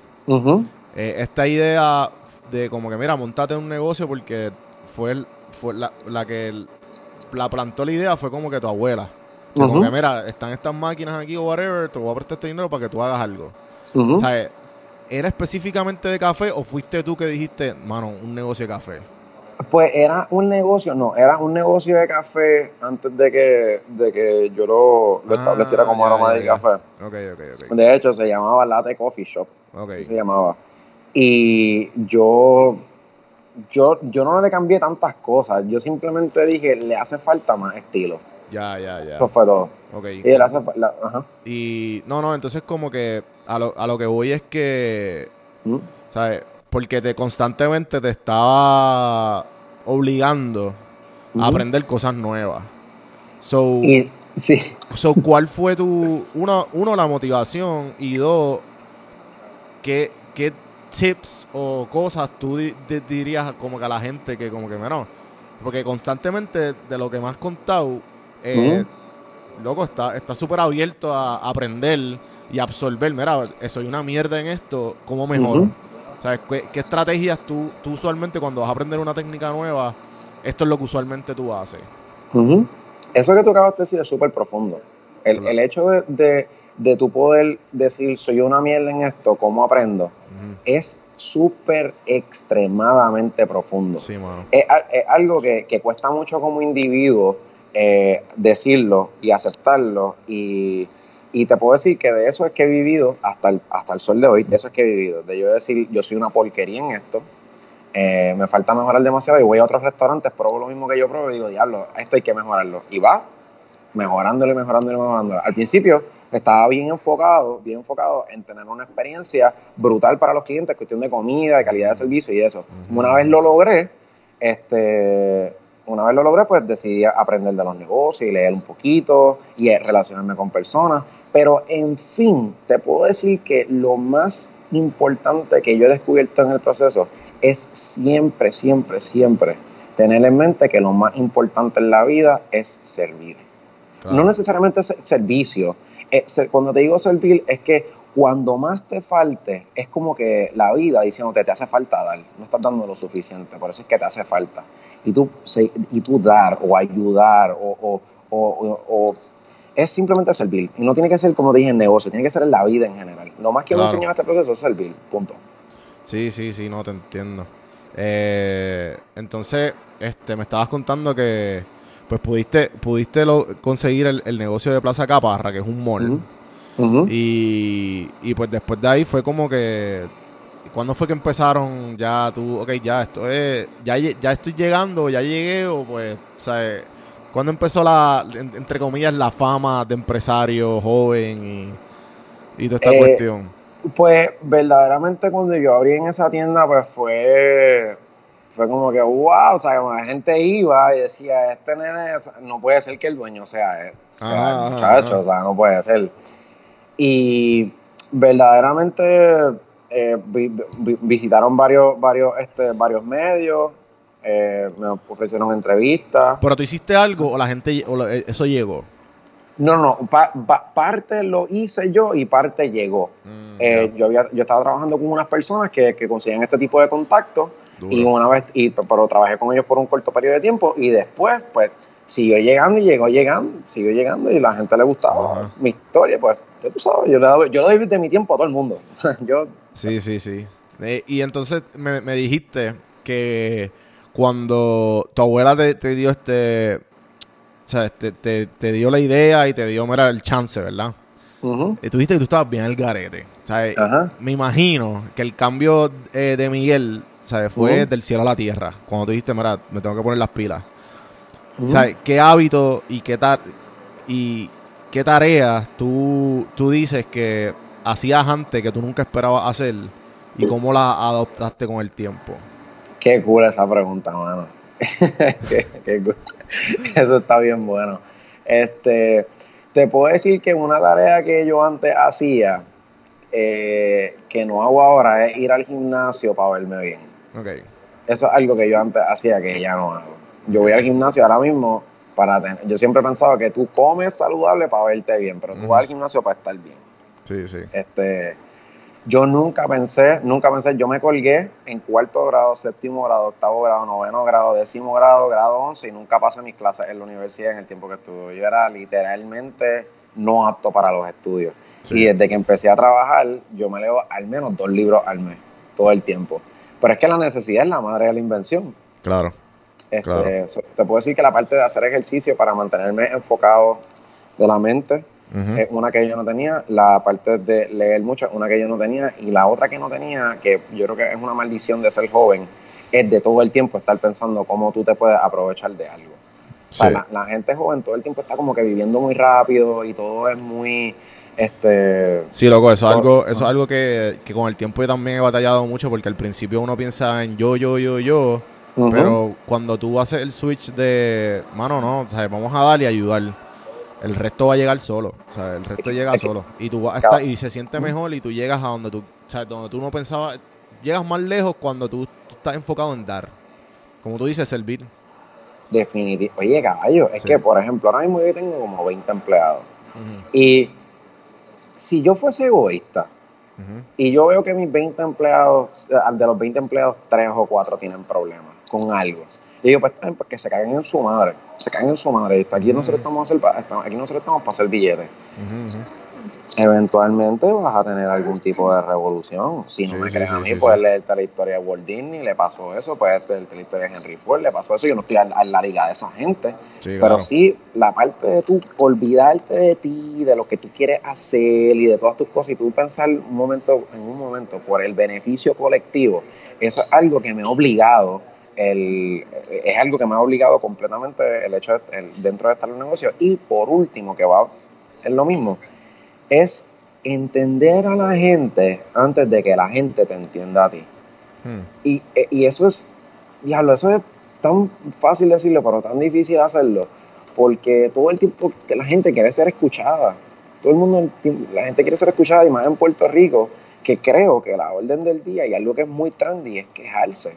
Eh, esta idea de como que, mira, montate un negocio porque fue, el- fue la, la que el- la plantó la idea fue como que tu abuela. Como que, mira, están estas máquinas aquí o whatever, te voy a prestar este dinero para que tú hagas algo. O sea, ¿era específicamente de café o fuiste tú que dijiste, mano, un negocio de café? Pues era un negocio, no, era un negocio de café antes de que, de que yo lo, lo Ah, estableciera como aroma de café. Ok, ok, ok. De hecho, se llamaba Latte Coffee Shop, así se llamaba. Y yo, yo, yo no le cambié tantas cosas, yo simplemente dije, le hace falta más estilo. Ya, ya, ya. Eso fue todo. Ok. Y la- ajá. Y no, no, entonces como que a lo, a lo que voy es que, ¿Mm? ¿sabes? Porque te constantemente te estaba obligando a aprender cosas nuevas. So, Y sí, so, ¿cuál fue tu, uno, uno, la motivación y dos, qué, qué tips o cosas tú di- di- dirías como que a la gente que como que, bueno, porque constantemente de lo que me has contado, eh, loco, está está súper abierto a aprender y absorber. Mira, soy una mierda en esto, ¿cómo mejoro? Ujú. ¿Sabes? ¿Qué, qué estrategias tú, tú usualmente cuando vas a aprender una técnica nueva, esto es lo que usualmente tú haces? Eso que tú acabas de decir es súper profundo. El, Claro. el hecho de, de, de tu poder decir, soy una mierda en esto, ¿cómo aprendo? Es súper extremadamente profundo. Sí, mano. Es, algo que, que cuesta mucho como individuo eh, decirlo y aceptarlo. Y, y te puedo decir que de eso es que he vivido hasta el, hasta el sol de hoy. De eso es que he vivido. De yo decir, yo soy una porquería en esto. eh, me falta mejorar demasiado y voy a otros restaurantes, pruebo lo mismo que yo pruebo y digo, diablo, esto hay que mejorarlo. Y va mejorándolo y mejorándolo y mejorándolo. Al principio estaba bien enfocado, bien enfocado en tener una experiencia brutal para los clientes, cuestión de comida, de calidad de servicio y eso. Una vez lo logré, este, una vez lo logré, pues decidí aprender de los negocios y leer un poquito y eh, relacionarme con personas. Pero en fin, te puedo decir que lo más importante que yo he descubierto en el proceso es siempre, siempre, siempre tener en mente que lo más importante en la vida es servir. Claro. No necesariamente se- servicio. Eh, cuando te digo servir, es que cuando más te falte, es como que la vida diciéndote te hace falta dar, no estás dando lo suficiente, por eso es que te hace falta. Y tú, y tú dar o ayudar o, o- o- o- es simplemente servir. Y no tiene que ser, como dije, en negocio, tiene que ser en la vida en general. Lo más que me Claro. enseñó este proceso es servir, punto. Sí, sí, sí, no te entiendo. Eh, entonces, este, me estabas contando que pues pudiste, pudiste lo- conseguir el, el negocio de Plaza Caparra, que es un mall. Y, y pues después de ahí fue como que. ¿Cuándo fue que empezaron ya tú? Ok, ya esto es. Ya, ya estoy llegando, ya llegué, o pues, ¿sabes? ¿Cuándo empezó la, en- entre comillas, la fama de empresario joven y, y toda esta Eh, cuestión? Pues verdaderamente cuando yo abrí en esa tienda, pues fue, fue como que, wow, o sea, como la gente iba y decía, este nene, o sea, no puede ser que el dueño sea él, o sea, el ajá, muchacho, o sea, no puede ser. Y verdaderamente eh, vi- vi- visitaron varios, varios, este, varios medios, eh, me ofrecieron entrevistas. Pero tú hiciste algo o la gente, o la- eso llegó. No, no, pa- pa- parte lo hice yo y parte llegó. Mm, Eh, yo, había, yo estaba trabajando con unas personas que, que consiguen este tipo de contactos y una vez, y, pero trabajé con ellos por un corto periodo de tiempo y después pues siguió llegando y llegó llegando, siguió llegando y la gente le gustaba mi historia, pues ya tú sabes, yo le doy, yo le doy de mi tiempo a todo el mundo. yo, Sí, sí, sí. Eh, y entonces me, me dijiste que cuando tu abuela te, te dio este, o sea, te, te- te dio la idea y te dio, mira, el chance, ¿verdad? ujú, Y tú dijiste que tú estabas bien al garete. O sea, Ajá. me imagino que el cambio eh, de Miguel, ¿sabes? Fue del cielo a la tierra. Cuando tú dijiste, mira, me tengo que poner las pilas. ¿Sabes? ¿Qué hábito y qué ta- y qué tareas tú, tú dices que hacías antes que tú nunca esperabas hacer y cómo la adoptaste con el tiempo? Qué cool esa pregunta, mano. Qué- qué cool. Eso está bien bueno. Este, te puedo decir que una tarea que yo antes hacía, eh, que no hago ahora, es ir al gimnasio para verme bien. Ok. Eso es algo que yo antes hacía que ya no hago. Yo voy al gimnasio ahora mismo para tener. Yo siempre he pensado que tú comes saludable para verte bien, pero tú vas al gimnasio para estar bien. Sí, sí. Este, Yo nunca pensé, nunca pensé, yo me colgué en cuarto grado, séptimo grado, octavo grado, noveno grado, décimo grado, grado once y nunca pasé mis clases en la universidad en el tiempo que estuve. Yo era literalmente no apto para los estudios. Sí. Y desde que empecé a trabajar, yo me leo al menos dos libros al mes, todo el tiempo. Pero es que la necesidad es la madre de la invención. Claro. Este, Claro. so- Te puedo decir que la parte de hacer ejercicio para mantenerme enfocado de la mente es una que yo no tenía, la parte de leer mucho es una que yo no tenía y la otra que no tenía, que yo creo que es una maldición de ser joven, es de todo el tiempo estar pensando cómo tú te puedes aprovechar de algo. O sea, Sí. la, la gente joven todo el tiempo está como que viviendo muy rápido y todo es muy, este, Sí, loco, eso es Todo- algo, eso es algo que, que con el tiempo yo también he batallado mucho porque al principio uno piensa en yo, yo, yo, yo, pero cuando tú haces el switch de, mano, no, o sea, vamos a darle y ayudar, el resto va a llegar solo, o sea, el resto llega solo y tú vas a estar, y se siente mejor y tú llegas a donde tú, o sea, donde tú no pensabas, llegas más lejos cuando tú, tú estás enfocado en dar, como tú dices, servir. definitivo. Oye, caballo, es Sí. que, por ejemplo, ahora mismo yo tengo como 20 empleados y si yo fuese egoísta. Y yo veo que mis 20 empleados, eh, de los 20 empleados, 3 o 4 tienen problemas con algo. Y digo, pues también porque se caguen en su madre. Se caguen en su madre. Y Aquí nosotros estamos, a hacer aquí nosotros estamos para hacer billetes. Eventualmente vas a tener algún tipo de revolución. Si no Sí, me crees sí, a mí, sí, puedes sí. leerte la historia de Walt Disney, le pasó eso. Puedes leerte la historia de Henry Ford, le pasó eso. Yo no estoy a, la liga de esa gente. Pero claro. sí, la parte de tú olvidarte de ti, de lo que tú quieres hacer y de todas tus cosas, y tú pensar un momento, en un momento por el beneficio colectivo, eso es algo que me ha obligado, el, es algo que me ha obligado completamente el hecho de, el- dentro de estar en un negocio. Y por último, que va, es lo mismo, es entender a la gente antes de que la gente te entienda a ti. Hmm. Y, eh, y eso es, diablo, eso es tan fácil decirlo, pero tan difícil hacerlo, porque todo el tiempo que la gente quiere ser escuchada, todo el mundo, la gente quiere ser escuchada, y más en Puerto Rico, que creo que la orden del día y algo que es muy trendy es quejarse.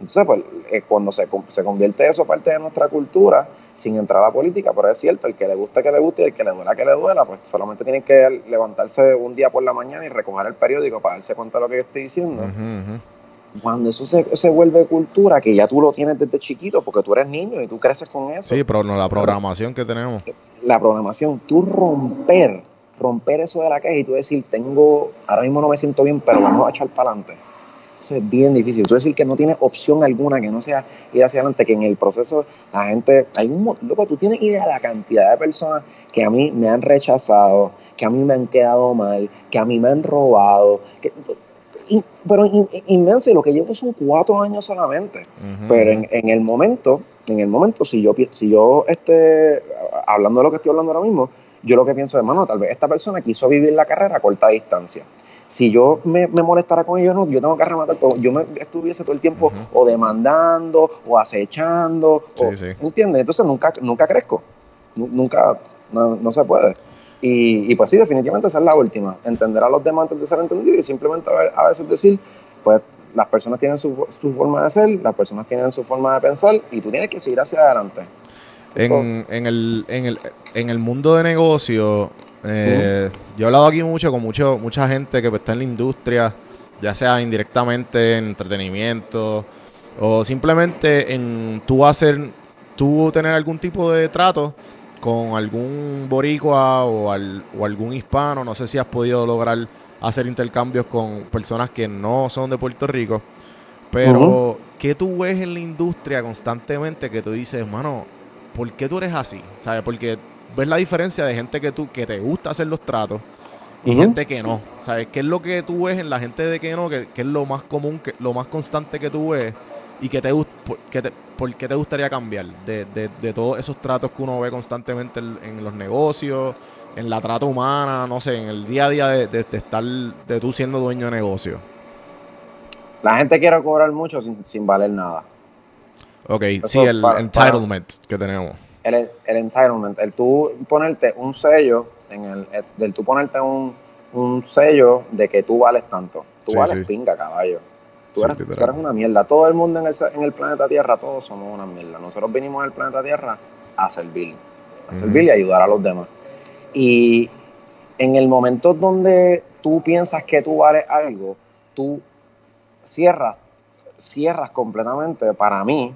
Entonces, pues, eh, cuando se, se convierte eso parte de nuestra cultura, sin entrar a la política, pero es cierto, el que le gusta que le guste y el que le duela que le duela, pues solamente tienen que levantarse un día por la mañana y recoger el periódico para darse cuenta de lo que yo estoy diciendo cuando eso se, se vuelve cultura, que ya tú lo tienes desde chiquito, porque tú eres niño y tú creces con eso, Sí, pero no la programación que tenemos. la programación, tú romper, romper eso de la caja y tú decir, tengo, ahora mismo no me siento bien, pero vamos a echar para adelante. Eso es bien difícil. Tú decir que no tienes opción alguna, que no sea ir hacia adelante, que en el proceso la gente, hay un, loco, tú tienes idea de la cantidad de personas que a mí me han rechazado, que a mí me han quedado mal, que a mí me han robado, que, y- pero in- in- inmenso, y lo que llevo son cuatro años solamente. Pero en, en el momento, en el momento, si yo, si yo esté hablando de lo que estoy hablando ahora mismo, yo lo que pienso es, hermano, tal vez esta persona quiso vivir la carrera a corta distancia. Si yo me, me molestara con ellos, no, yo tengo que rematar, pero yo me estuviese todo el tiempo o demandando o acechando, o- Sí. ¿entiendes? Entonces nunca, nunca crezco, Nu- nunca, no, no se puede. Y, y pues sí, definitivamente esa es la última, entender a los demás antes de ser entendido y simplemente a veces decir, pues las personas tienen su, su forma de ser, las personas tienen su forma de pensar y tú tienes que seguir hacia adelante. En, en, el, en, el, en el mundo de negocio, eh, yo he hablado aquí mucho con mucho, mucha gente que pues, está en la industria, ya sea indirectamente en entretenimiento o simplemente en tú hacer, tú tener algún tipo de trato con algún boricua o, al- o algún hispano. No sé si has podido lograr hacer intercambios con personas que no son de Puerto Rico. Pero, Ujú. ¿qué tú ves en la industria constantemente que tú dices, mano, ¿por qué tú eres así? ¿Sabes? Porque ves la diferencia de gente que tú que te gusta hacer los tratos y gente que no. ¿Sabes? ¿Qué es lo que tú ves en la gente de que no? Que, que es lo más común, que, lo más constante que tú ves y que te, que te, por qué te gustaría cambiar de, de, de todos esos tratos que uno ve constantemente en, en los negocios, en la trata humana, no sé, en el día a día de, de- de estar, de tú siendo dueño de negocio. La gente quiere cobrar mucho sin, sin valer nada. Ok, Eso sí, el para- entitlement que tenemos. El, el entitlement, el tú ponerte un sello, en el, el- del tú ponerte un, un sello de que tú vales tanto. Tú Sí, vales sí. pinga, caballo. Tú, Sí, eres, tú literal. eres una mierda. Todo el mundo en el, en el planeta Tierra, todos somos una mierda. Nosotros vinimos al planeta Tierra a servir. A servir y ayudar a los demás. Y en el momento donde tú piensas que tú vales algo, tú cierras, cierras completamente, para mí,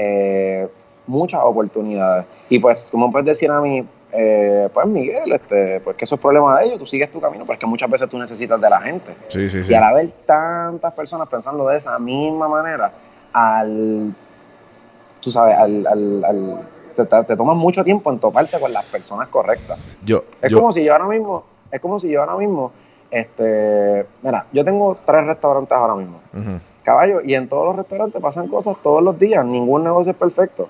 eh, muchas oportunidades. Y pues tú me puedes decir a mí, eh, pues Miguel, este, pues que eso es problema de ellos, tú sigues tu camino, pero es que muchas veces tú necesitas de la gente. Sí, sí, sí. Y al haber tantas personas pensando de esa misma manera, al, tú sabes, al, al, al- te, te, te toma mucho tiempo en toparte con las personas correctas. Yo, Es yo- como si yo ahora mismo, es como si yo ahora mismo, este, mira, yo tengo tres restaurantes ahora mismo. Caballo, y en todos los restaurantes pasan cosas todos los días, ningún negocio es perfecto.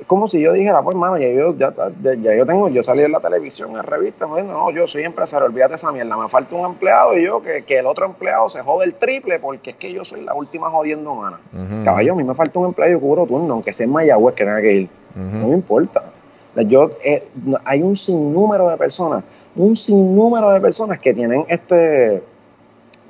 Es como si yo dijera, pues, mano, ya yo, ya, ya- ya yo tengo, yo salí en la televisión, en revistas, bueno, no, yo soy empresario, olvídate esa mierda, me falta un empleado y yo que, que el otro empleado se jode el triple porque es que yo soy la última jodiendo humana. Caballo, a mí me falta un empleado y yo cubro turno, aunque sea en Mayagüez que tenga que ir. No me importa. Yo, eh, hay un sinnúmero de personas, un sinnúmero de personas que tienen este,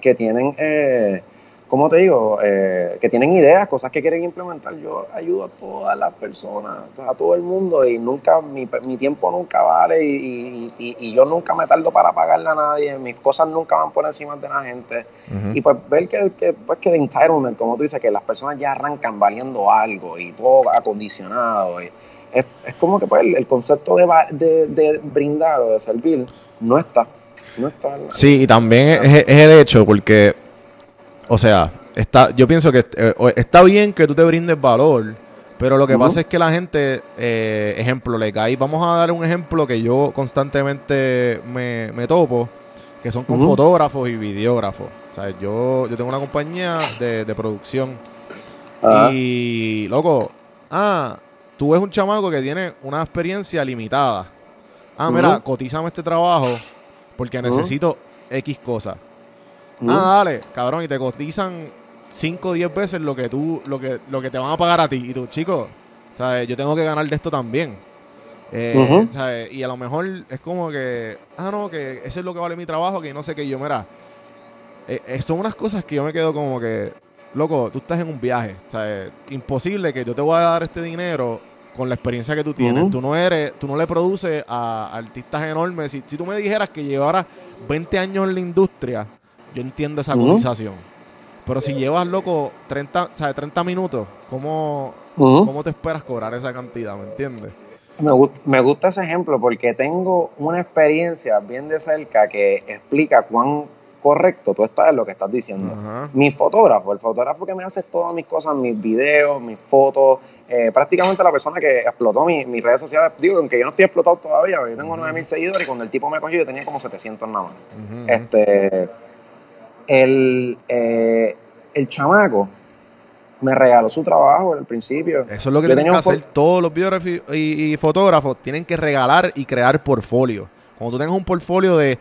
que tienen, eh, ¿cómo te digo? Eh, que tienen ideas, cosas que quieren implementar. Yo ayudo a todas las personas, a todo el mundo y nunca, mi, mi tiempo nunca vale y, y- yo nunca me tardo para pagarle a nadie, mis cosas nunca van por encima de la gente. Y pues ver que, que, pues que de entitlement, como tú dices, que las personas ya arrancan valiendo algo y todo acondicionado. y es, es como que pues, el, el concepto de, de, de brindar o de servir no está. No está Sí, y también es, es el hecho, porque, o sea, está, yo pienso que eh, está bien que tú te brindes valor, pero lo que pasa es que la gente, eh, ejemplo, le cae, vamos a dar un ejemplo que yo constantemente me, me topo, que son con fotógrafos y videógrafos. O sea, yo, yo tengo una compañía de, de producción y, loco, ah, tú ves un chamaco que tiene una experiencia limitada. Ah, mira, cotízame este trabajo porque necesito X cosas. Ujú. Ah, dale, cabrón, y te cotizan 5 o 10 veces lo que tú, lo que, lo que te van a pagar a ti. Y tú, chico, ¿sabes? Yo tengo que ganar de esto también. Eh. ¿sabes? Y a lo mejor es como que, ah, no, que eso es lo que vale mi trabajo, que no sé qué. Yo, mira, eh, eh, son unas cosas que yo me quedo como que, loco, tú estás en un viaje. ¿sabes? Imposible que yo te voy a dar este dinero con la experiencia que tú tienes. Ujú. Tú no eres, tú no le produces a artistas enormes. Si, si tú me dijeras que llevaras 20 años en la industria, yo entiendo esa Ujú. cotización. Pero si llevas, loco, 30, ¿sabes? 30 minutos, ¿cómo. ¿cómo te esperas cobrar esa cantidad? ¿Me entiendes? Me, gust- me gusta ese ejemplo porque tengo una experiencia bien de cerca que explica cuán correcto tú estás en lo que estás diciendo. Mi fotógrafo, el fotógrafo que me hace todas mis cosas, mis videos, mis fotos, eh, prácticamente la persona que explotó mi- mis redes sociales. Digo, aunque yo no estoy explotado todavía, porque yo tengo 9000 seguidores y cuando el tipo me cogió yo tenía como 700 nada más. Ujú. Este, el, eh, el chamaco me regaló su trabajo al principio. Eso es lo que Yo tienen que hacer todos los videógrafos y, y fotógrafos. Tienen que regalar y crear portfolio. Cuando tú tengas un portfolio de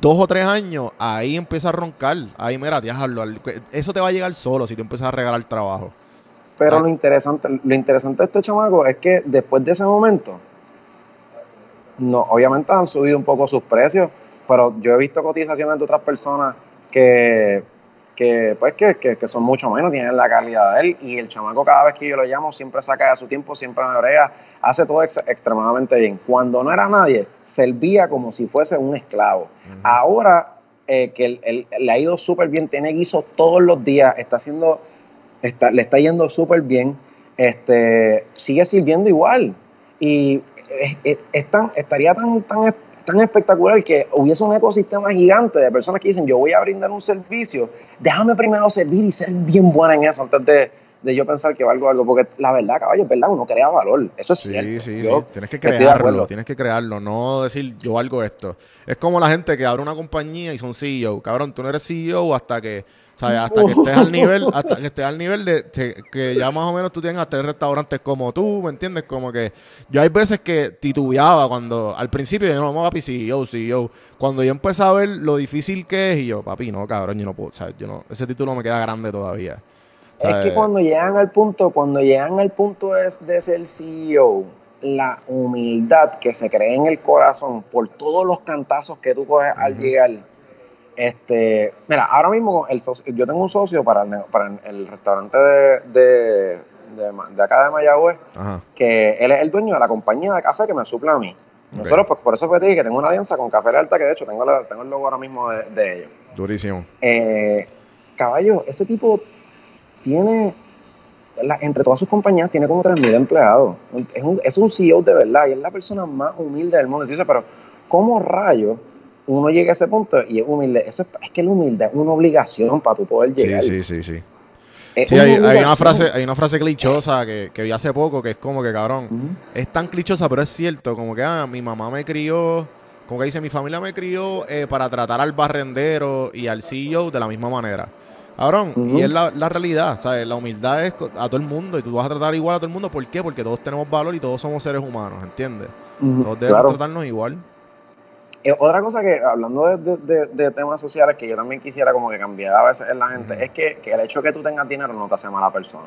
dos o tres años, ahí empieza a roncar. Ahí, mira, déjalo. Eso te va a llegar solo si tú empiezas a regalar trabajo. Pero Ah. lo interesante, lo interesante de este chamaco es que después de ese momento, no, obviamente han subido un poco sus precios, pero yo he visto cotizaciones de otras personas que, que pues que, que- que son mucho menos, tienen la calidad de él, y el chamaco cada vez que yo lo llamo siempre saca de su tiempo, siempre me brega, hace todo ex- extremadamente bien. Cuando no era nadie, servía como si fuese un esclavo. Ahora eh, que él, él- le ha ido súper bien, tiene guiso todos los días, está haciendo, está, le está yendo súper bien, este, sigue sirviendo igual. Y es- es- es tan- estaría tan, tan, tan espectacular que hubiese un ecosistema gigante de personas que dicen, yo voy a brindar un servicio, déjame primero servir y ser bien buena en eso antes de, de yo pensar que valgo algo, porque la verdad, caballo, es verdad, uno crea valor, eso es Sí, cierto. sí, Yo sí. Tienes que crearlo, tienes que crearlo, no decir yo valgo esto. Es como la gente que abre una compañía y son CEO. Cabrón, tú no eres CEO hasta que, ¿sabes? Hasta que estés al nivel, hasta que estés al nivel de que- ya más o menos tú tengas tres restaurantes como tú, ¿me entiendes? Como que yo hay veces que titubeaba cuando, al principio yo no, vamos papi, CEO, CEO. Cuando yo empecé a ver lo difícil que es y yo, papi, no, cabrón, yo no puedo, ¿sabes? Yo no, ese título me queda grande todavía. Es que ¿sabes? cuando llegan al punto, cuando llegan al punto es de ser CEO, la humildad que se cree en el corazón por todos los cantazos que tú coges al llegar. Este, mira, ahora mismo el socio- yo tengo un socio para el, para el- restaurante de, de, de Ma- de acá de Mayagüez, Ajá. que él es el dueño de la compañía de café que me suple a mí. Nosotros, pues por eso te dije que tengo una alianza con Café Alta, que de hecho tengo, la- tengo el logo ahora mismo de, de ellos. Durísimo. Eh, caballo, ese tipo tiene, la- entre todas sus compañías, tiene como 3.000 empleados. Es un, es un CEO de verdad y es la persona más humilde del mundo. Y tú dices, pero ¿cómo rayo uno llega a ese punto y es humilde? Eso es, es que la humildad es una obligación para tu poder Sí, llegar. sí, sí, sí. Sí, una hay, hay una frase, hay una frase clichosa que, que vi hace poco que es como que cabrón. Es tan clichosa, pero es cierto. Como que ah, mi mamá me crió, como que dice, mi familia me crió eh, para tratar al barrendero y al CEO de la misma manera. Cabrón, y es la, la realidad, ¿sabes? La humildad es a todo el mundo y tú vas a tratar igual a todo el mundo. ¿Por qué? Porque todos tenemos valor y todos somos seres humanos, ¿entiendes? Todos debemos claro. tratarnos igual. Eh, otra cosa que, hablando de, de- de- de temas sociales, que yo también quisiera como que cambiar a veces en la gente, es que, que el hecho de que tú tengas dinero no te hace mala persona.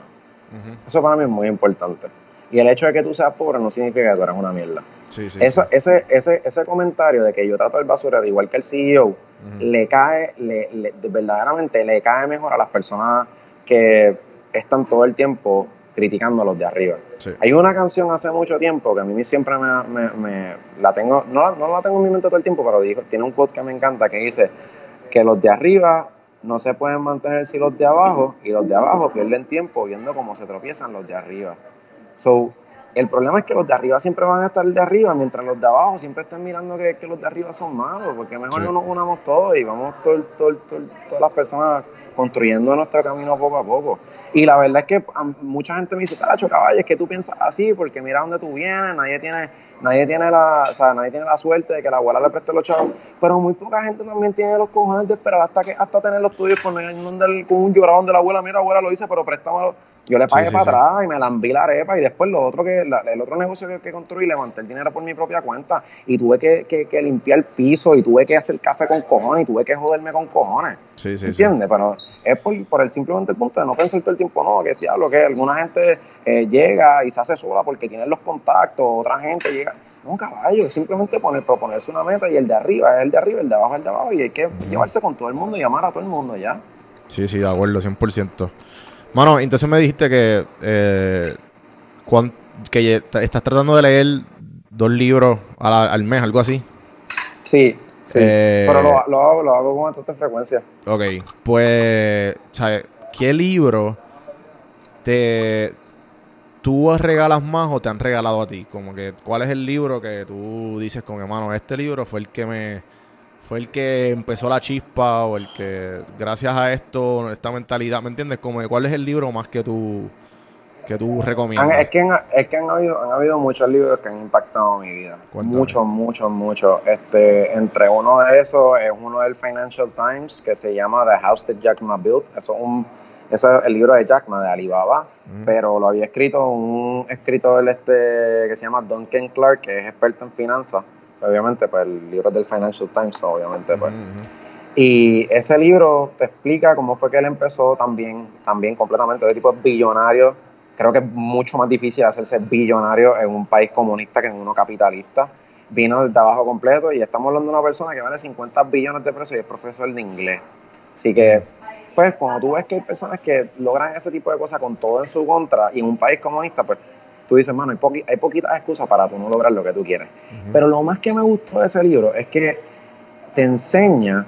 Ujú. Eso para mí es muy importante. Y el hecho de que tú seas pobre no significa que tú eres una mierda. Sí, sí. Eso, sí. ese, ese, ese comentario de que yo trato el basurero igual que el CEO, le cae, le, le- de- verdaderamente le cae mejor a las personas que están todo el tiempo criticando a los de arriba. Sí. Hay una canción hace mucho tiempo que a mí siempre me, me- me- la tengo, no, la- no la tengo en mi mente todo el tiempo, pero dijo, tiene un quote que me encanta que dice que los de arriba no se pueden mantener si los de abajo y los de abajo pierden tiempo viendo cómo se tropiezan los de arriba. So, el problema es que los de arriba siempre van a estar de arriba, mientras los de abajo siempre están mirando que, que los de arriba son malos, porque mejor Sí. no nos unamos todos y vamos todo- todo- todo- todas las personas construyendo nuestro camino poco a poco. Y la verdad es que mucha gente me dice, Tacho, caballo, es que tú piensas así, porque mira dónde tú vienes, nadie tiene, nadie tiene la, o sea, nadie tiene la suerte de que la abuela le preste los chavos. Pero muy poca gente también tiene los cojones de esperar hasta que, hasta tener los tuyos con, con un lloradón de la abuela, mira abuela lo hice, pero préstamelo. Yo le pagué sí, para sí. atrás y me lambí la arepa y después lo otro que, la- el otro negocio que, que construí, levanté el dinero por mi propia cuenta y tuve que, que- que limpiar el piso y tuve que hacer café con cojones y tuve que joderme con cojones. Sí. ¿Entiendes? Pero es por, por el simplemente el punto de no pensar todo el tiempo, no, que diablo, que alguna gente eh, llega y se hace sola porque tiene los contactos, otra gente llega. No, caballo, es simplemente poner, proponerse una meta y el de arriba es el de arriba, el de abajo es el de abajo y hay que llevarse con todo el mundo y amar a todo el mundo ya. Sí, sí, de acuerdo, 100%. Mano, entonces me dijiste que, eh, cuan- que estás tratando de leer dos libros la- al mes, algo así. Sí, sí. Eh, Pero lo, lo hago, lo hago con bastante frecuencia. Ok, pues, ¿sabes? ¿Qué libro te tú regalas más o te han regalado a ti? Como que, ¿cuál es el libro que tú dices con hermano, este libro fue el que me fue el que empezó la chispa o el que gracias a esto, esta mentalidad, ¿me entiendes? Como ¿cuál es el libro más que tú que tú Han- recomiendas? es que, han, es que han, habido, han habido muchos libros que han impactado mi vida. Muchos, muchos, muchos. Este, entre uno de esos es uno del Financial Times que se llama The House That Jack Ma Built. Eso es, un, eso es el libro de Jack Ma, de Alibaba. Ujú. Pero lo había escrito un escritor este, que se llama Duncan Clark, que es experto en finanzas. Obviamente, pues el libro es del Financial Times, obviamente, pues. Ujú, ujú. Y ese libro te explica cómo fue que él empezó también, también completamente de tipo billonario. Creo que es mucho más difícil hacerse billonario en un país comunista que en uno capitalista. Vino desde abajo completo y estamos hablando de una persona que vale 50 billones de pesos y es profesor de inglés. Así que, pues, cuando tú ves que hay personas que logran ese tipo de cosas con todo en su contra y en un país comunista, pues tú dices, mano, hay, poqui- hay poquitas excusas para tú no lograr lo que tú quieres. Pero lo más que me gustó de ese libro es que te enseña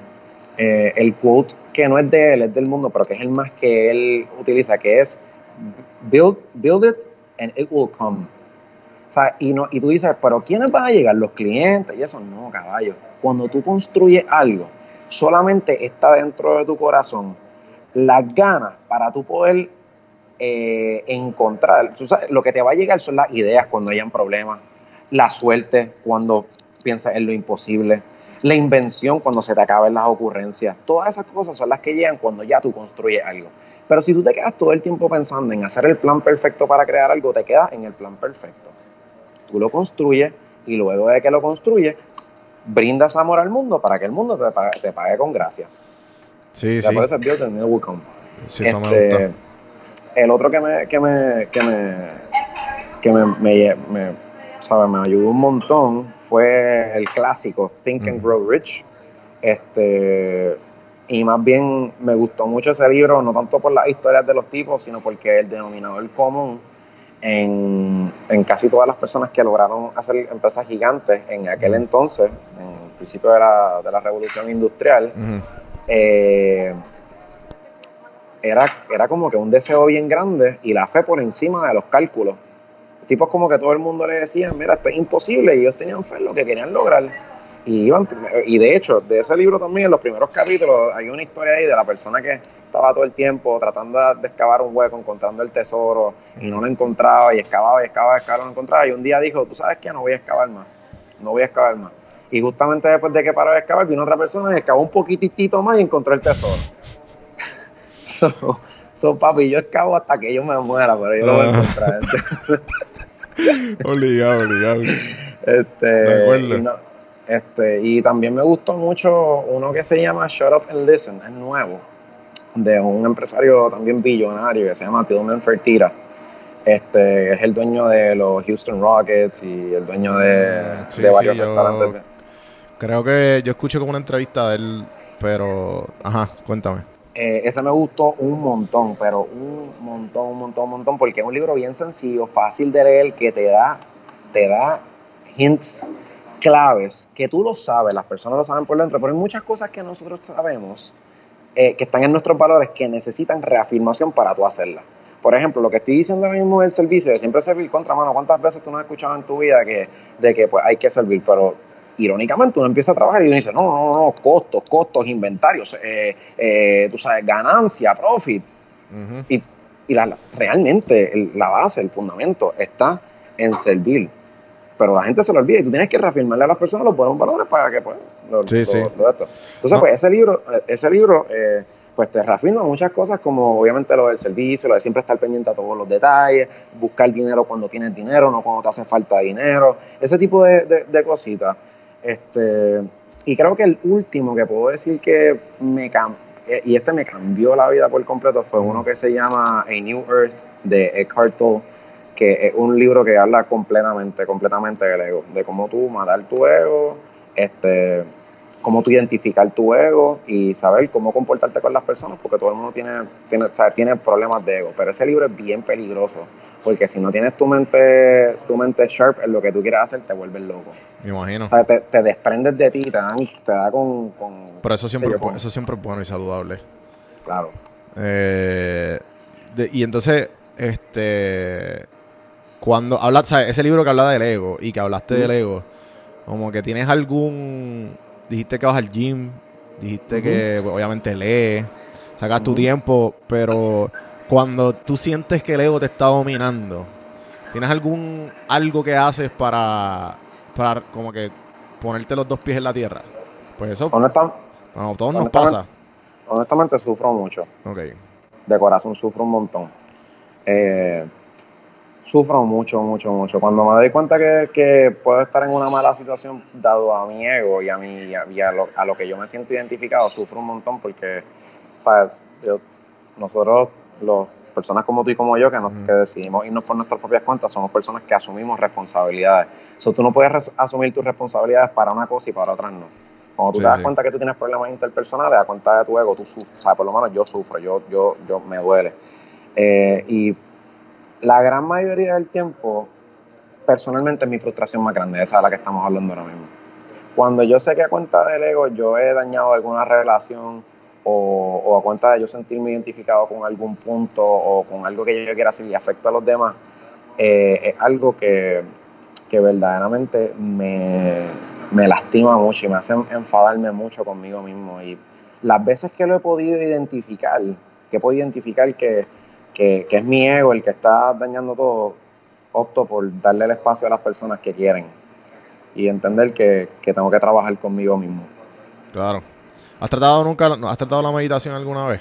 eh, el quote que no es de él, es del mundo, pero que es el más que él utiliza, que es build, build it and it will come. O sea, y, no, y tú dices, pero ¿quiénes van a llegar? Los clientes y eso. No, caballo. Cuando tú construyes algo, solamente está dentro de tu corazón las ganas para tú poder eh, encontrar. Lo que te va a llegar son las ideas cuando hayan problemas, la suerte cuando piensas en lo imposible, la invención cuando se te acaben las ocurrencias. Todas esas cosas son las que llegan cuando ya tú construyes algo. Pero si tú te quedas todo el tiempo pensando en hacer el plan perfecto para crear algo, te quedas en el plan perfecto. Tú lo construyes y luego de que lo construyes, brindas amor al mundo para que el mundo te pague, te pague con gracia. Sí, sí. por eso es. Sí, eso me Este, gusta. El otro que me, que me, que me, que me, me, me, ¿sabe? me ayudó un montón fue el clásico Think and. Grow Rich. Este, y más bien me gustó mucho ese libro, no tanto por las historias de los tipos, sino porque el denominador común en, en casi todas las personas que lograron hacer empresas gigantes en aquel entonces, en el principio de la, de la revolución industrial, eh, era, era como que un deseo bien grande y la fe por encima de los cálculos. Tipos como que todo el mundo le decía, mira, esto es imposible, y ellos tenían fe en lo que querían lograr. Y, iban, y de hecho, de ese libro también, en los primeros capítulos, hay una historia ahí de la persona que estaba todo el tiempo tratando de excavar un hueco, encontrando el tesoro, y no lo encontraba, y excavaba, y excavaba, y excavaba, no encontraba. Y un día dijo, tú sabes qué, no voy a excavar más, no voy a excavar más. Y justamente después de que paró de excavar, vino otra persona y excavó un poquitito más y encontró el tesoro. So, so, papi, yo excavo hasta que yo me muera, pero yo lo voy a Ah. encontrar. Obligado, obligado. Este, De acuerdo. y, no- este, y también me gustó mucho uno que se llama Shut Up and Listen, es nuevo, de un empresario también billonario que se llama Tillman Fertitta. Este, es el dueño de los Houston Rockets y el dueño de, sí, de varios sí, restaurantes. Creo que yo escuché como una entrevista de él, pero... Ajá, cuéntame. Eh, ese me gustó un montón, pero un montón, un montón, un montón, porque es un libro bien sencillo, fácil de leer, que te da, te da hints claves, que tú lo sabes, las personas lo saben por dentro, pero hay muchas cosas que nosotros sabemos eh, que están en nuestros valores que necesitan reafirmación para tú hacerlas. Por ejemplo, lo que estoy diciendo ahora mismo del servicio, de siempre servir contra mano. ¿Cuántas veces tú no has escuchado en tu vida que, de que pues, hay que servir? Pero irónicamente uno empieza a trabajar y uno dice, no, no, no, costos, costos, inventarios, eh, eh, tú sabes, ganancia, profit. Y, y la- realmente el- la base, el fundamento está en servir. Pero la gente se lo olvida y tú tienes que reafirmarle a las personas los buenos valores para que pues, lo, Sí, lo- sí. lo de esto. Entonces, No. pues ese libro, eh, ese libro eh, pues te reafirma muchas cosas como obviamente lo del servicio, lo de siempre estar pendiente a todos los detalles, buscar dinero cuando tienes dinero, no cuando te hace falta dinero, ese tipo de, de- de cositas. Este, y creo que el último que puedo decir que me cambió, y este me cambió la vida por completo, fue uno que se llama A New Earth de Eckhart Tolle, que es un libro que habla completamente, completamente del ego, de cómo tú matar tu ego, este, cómo tú identificar tu ego y saber cómo comportarte con las personas, porque todo el mundo tiene, tiene, o sea, tiene problemas de ego, pero ese libro es bien peligroso, porque si no tienes tu mente, tu mente sharp en lo que tú quieres hacer, te vuelves loco. Me imagino. O sea, te, te desprendes de ti, te, dan, te da con... con Pero eso siempre, yo, con- eso siempre es bueno y saludable. Claro. Eh, de- y entonces, este... Cuando hablas, ¿sabes? Ese libro que habla del ego y que hablaste del ego, como que tienes algún... Dijiste que vas al gym, dijiste que pues, obviamente lees, sacas tu tiempo, pero cuando tú sientes que el ego te está dominando, ¿tienes algún algo que haces para, para como que ponerte los dos pies en la tierra? Pues eso, Honesta- bueno, todos nos honestamente- pasa. honestamente sufro mucho. Ok. de corazón sufro un montón. Eh, sufro mucho, mucho, mucho. Cuando me doy cuenta que, que puedo estar en una mala situación, dado a mi ego y a, mi, y a, y a lo, a lo que yo me siento identificado, sufro un montón porque, ¿sabes? Yo- nosotros, las personas como tú y como yo, que, nos, que decidimos irnos por nuestras propias cuentas, somos personas que asumimos responsabilidades. So, tú no puedes asumir tus responsabilidades para una cosa y para otras no. Cuando tú Sí, te das sí. cuenta que tú tienes problemas interpersonales, a cuenta de tu ego, tú sufres. O sea, por lo menos yo sufro, yo, yo, yo me duele. Eh, y la gran mayoría del tiempo, personalmente, es mi frustración más grande, esa es la que estamos hablando ahora mismo. Cuando yo sé que a cuenta del ego yo he dañado alguna relación o, a cuenta de yo sentirme identificado con algún punto o con algo que yo quiera hacer y afecta a los demás, eh, es algo que, que verdaderamente me, me lastima mucho y me hace enfadarme mucho conmigo mismo. Y las veces que lo he podido identificar, que he podido identificar que, que, que es mi ego el que está dañando todo, opto por darle el espacio a las personas que quieren y entender que, que tengo que trabajar conmigo mismo. Claro. ¿Has tratado nunca, has tratado la meditación alguna vez?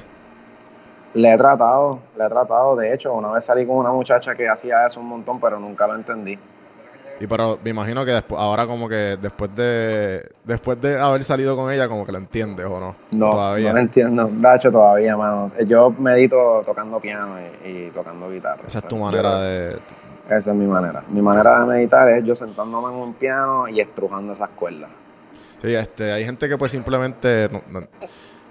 Le he tratado, le he tratado. De hecho, una vez salí con una muchacha que hacía eso un montón, pero nunca lo entendí. Y pero me imagino que después, ahora como que después de después de haber salido con ella como que lo entiendes o no. No, Todavía. no lo entiendo. De hecho, todavía, mano. Yo medito tocando piano y, y tocando guitarra. Esa es tu yo- manera de Esa es mi manera. Mi manera de meditar es yo sentándome en un piano y estrujando esas cuerdas. Sí, este, hay gente que pues simplemente no- no-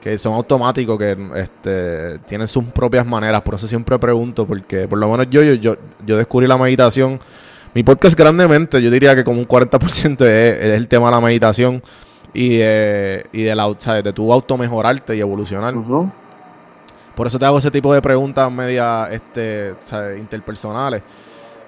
que son automáticos, que este, tienen sus propias maneras, por eso siempre pregunto, porque por lo menos yo, yo, yo, yo descubrí la meditación Mi podcast grandemente, yo diría que como un 40% es, es el tema de la meditación y de, y de, la, ¿sabes? de tu auto mejorarte y evolucionar. Por eso te hago ese tipo de preguntas media este, ¿sabes? interpersonales.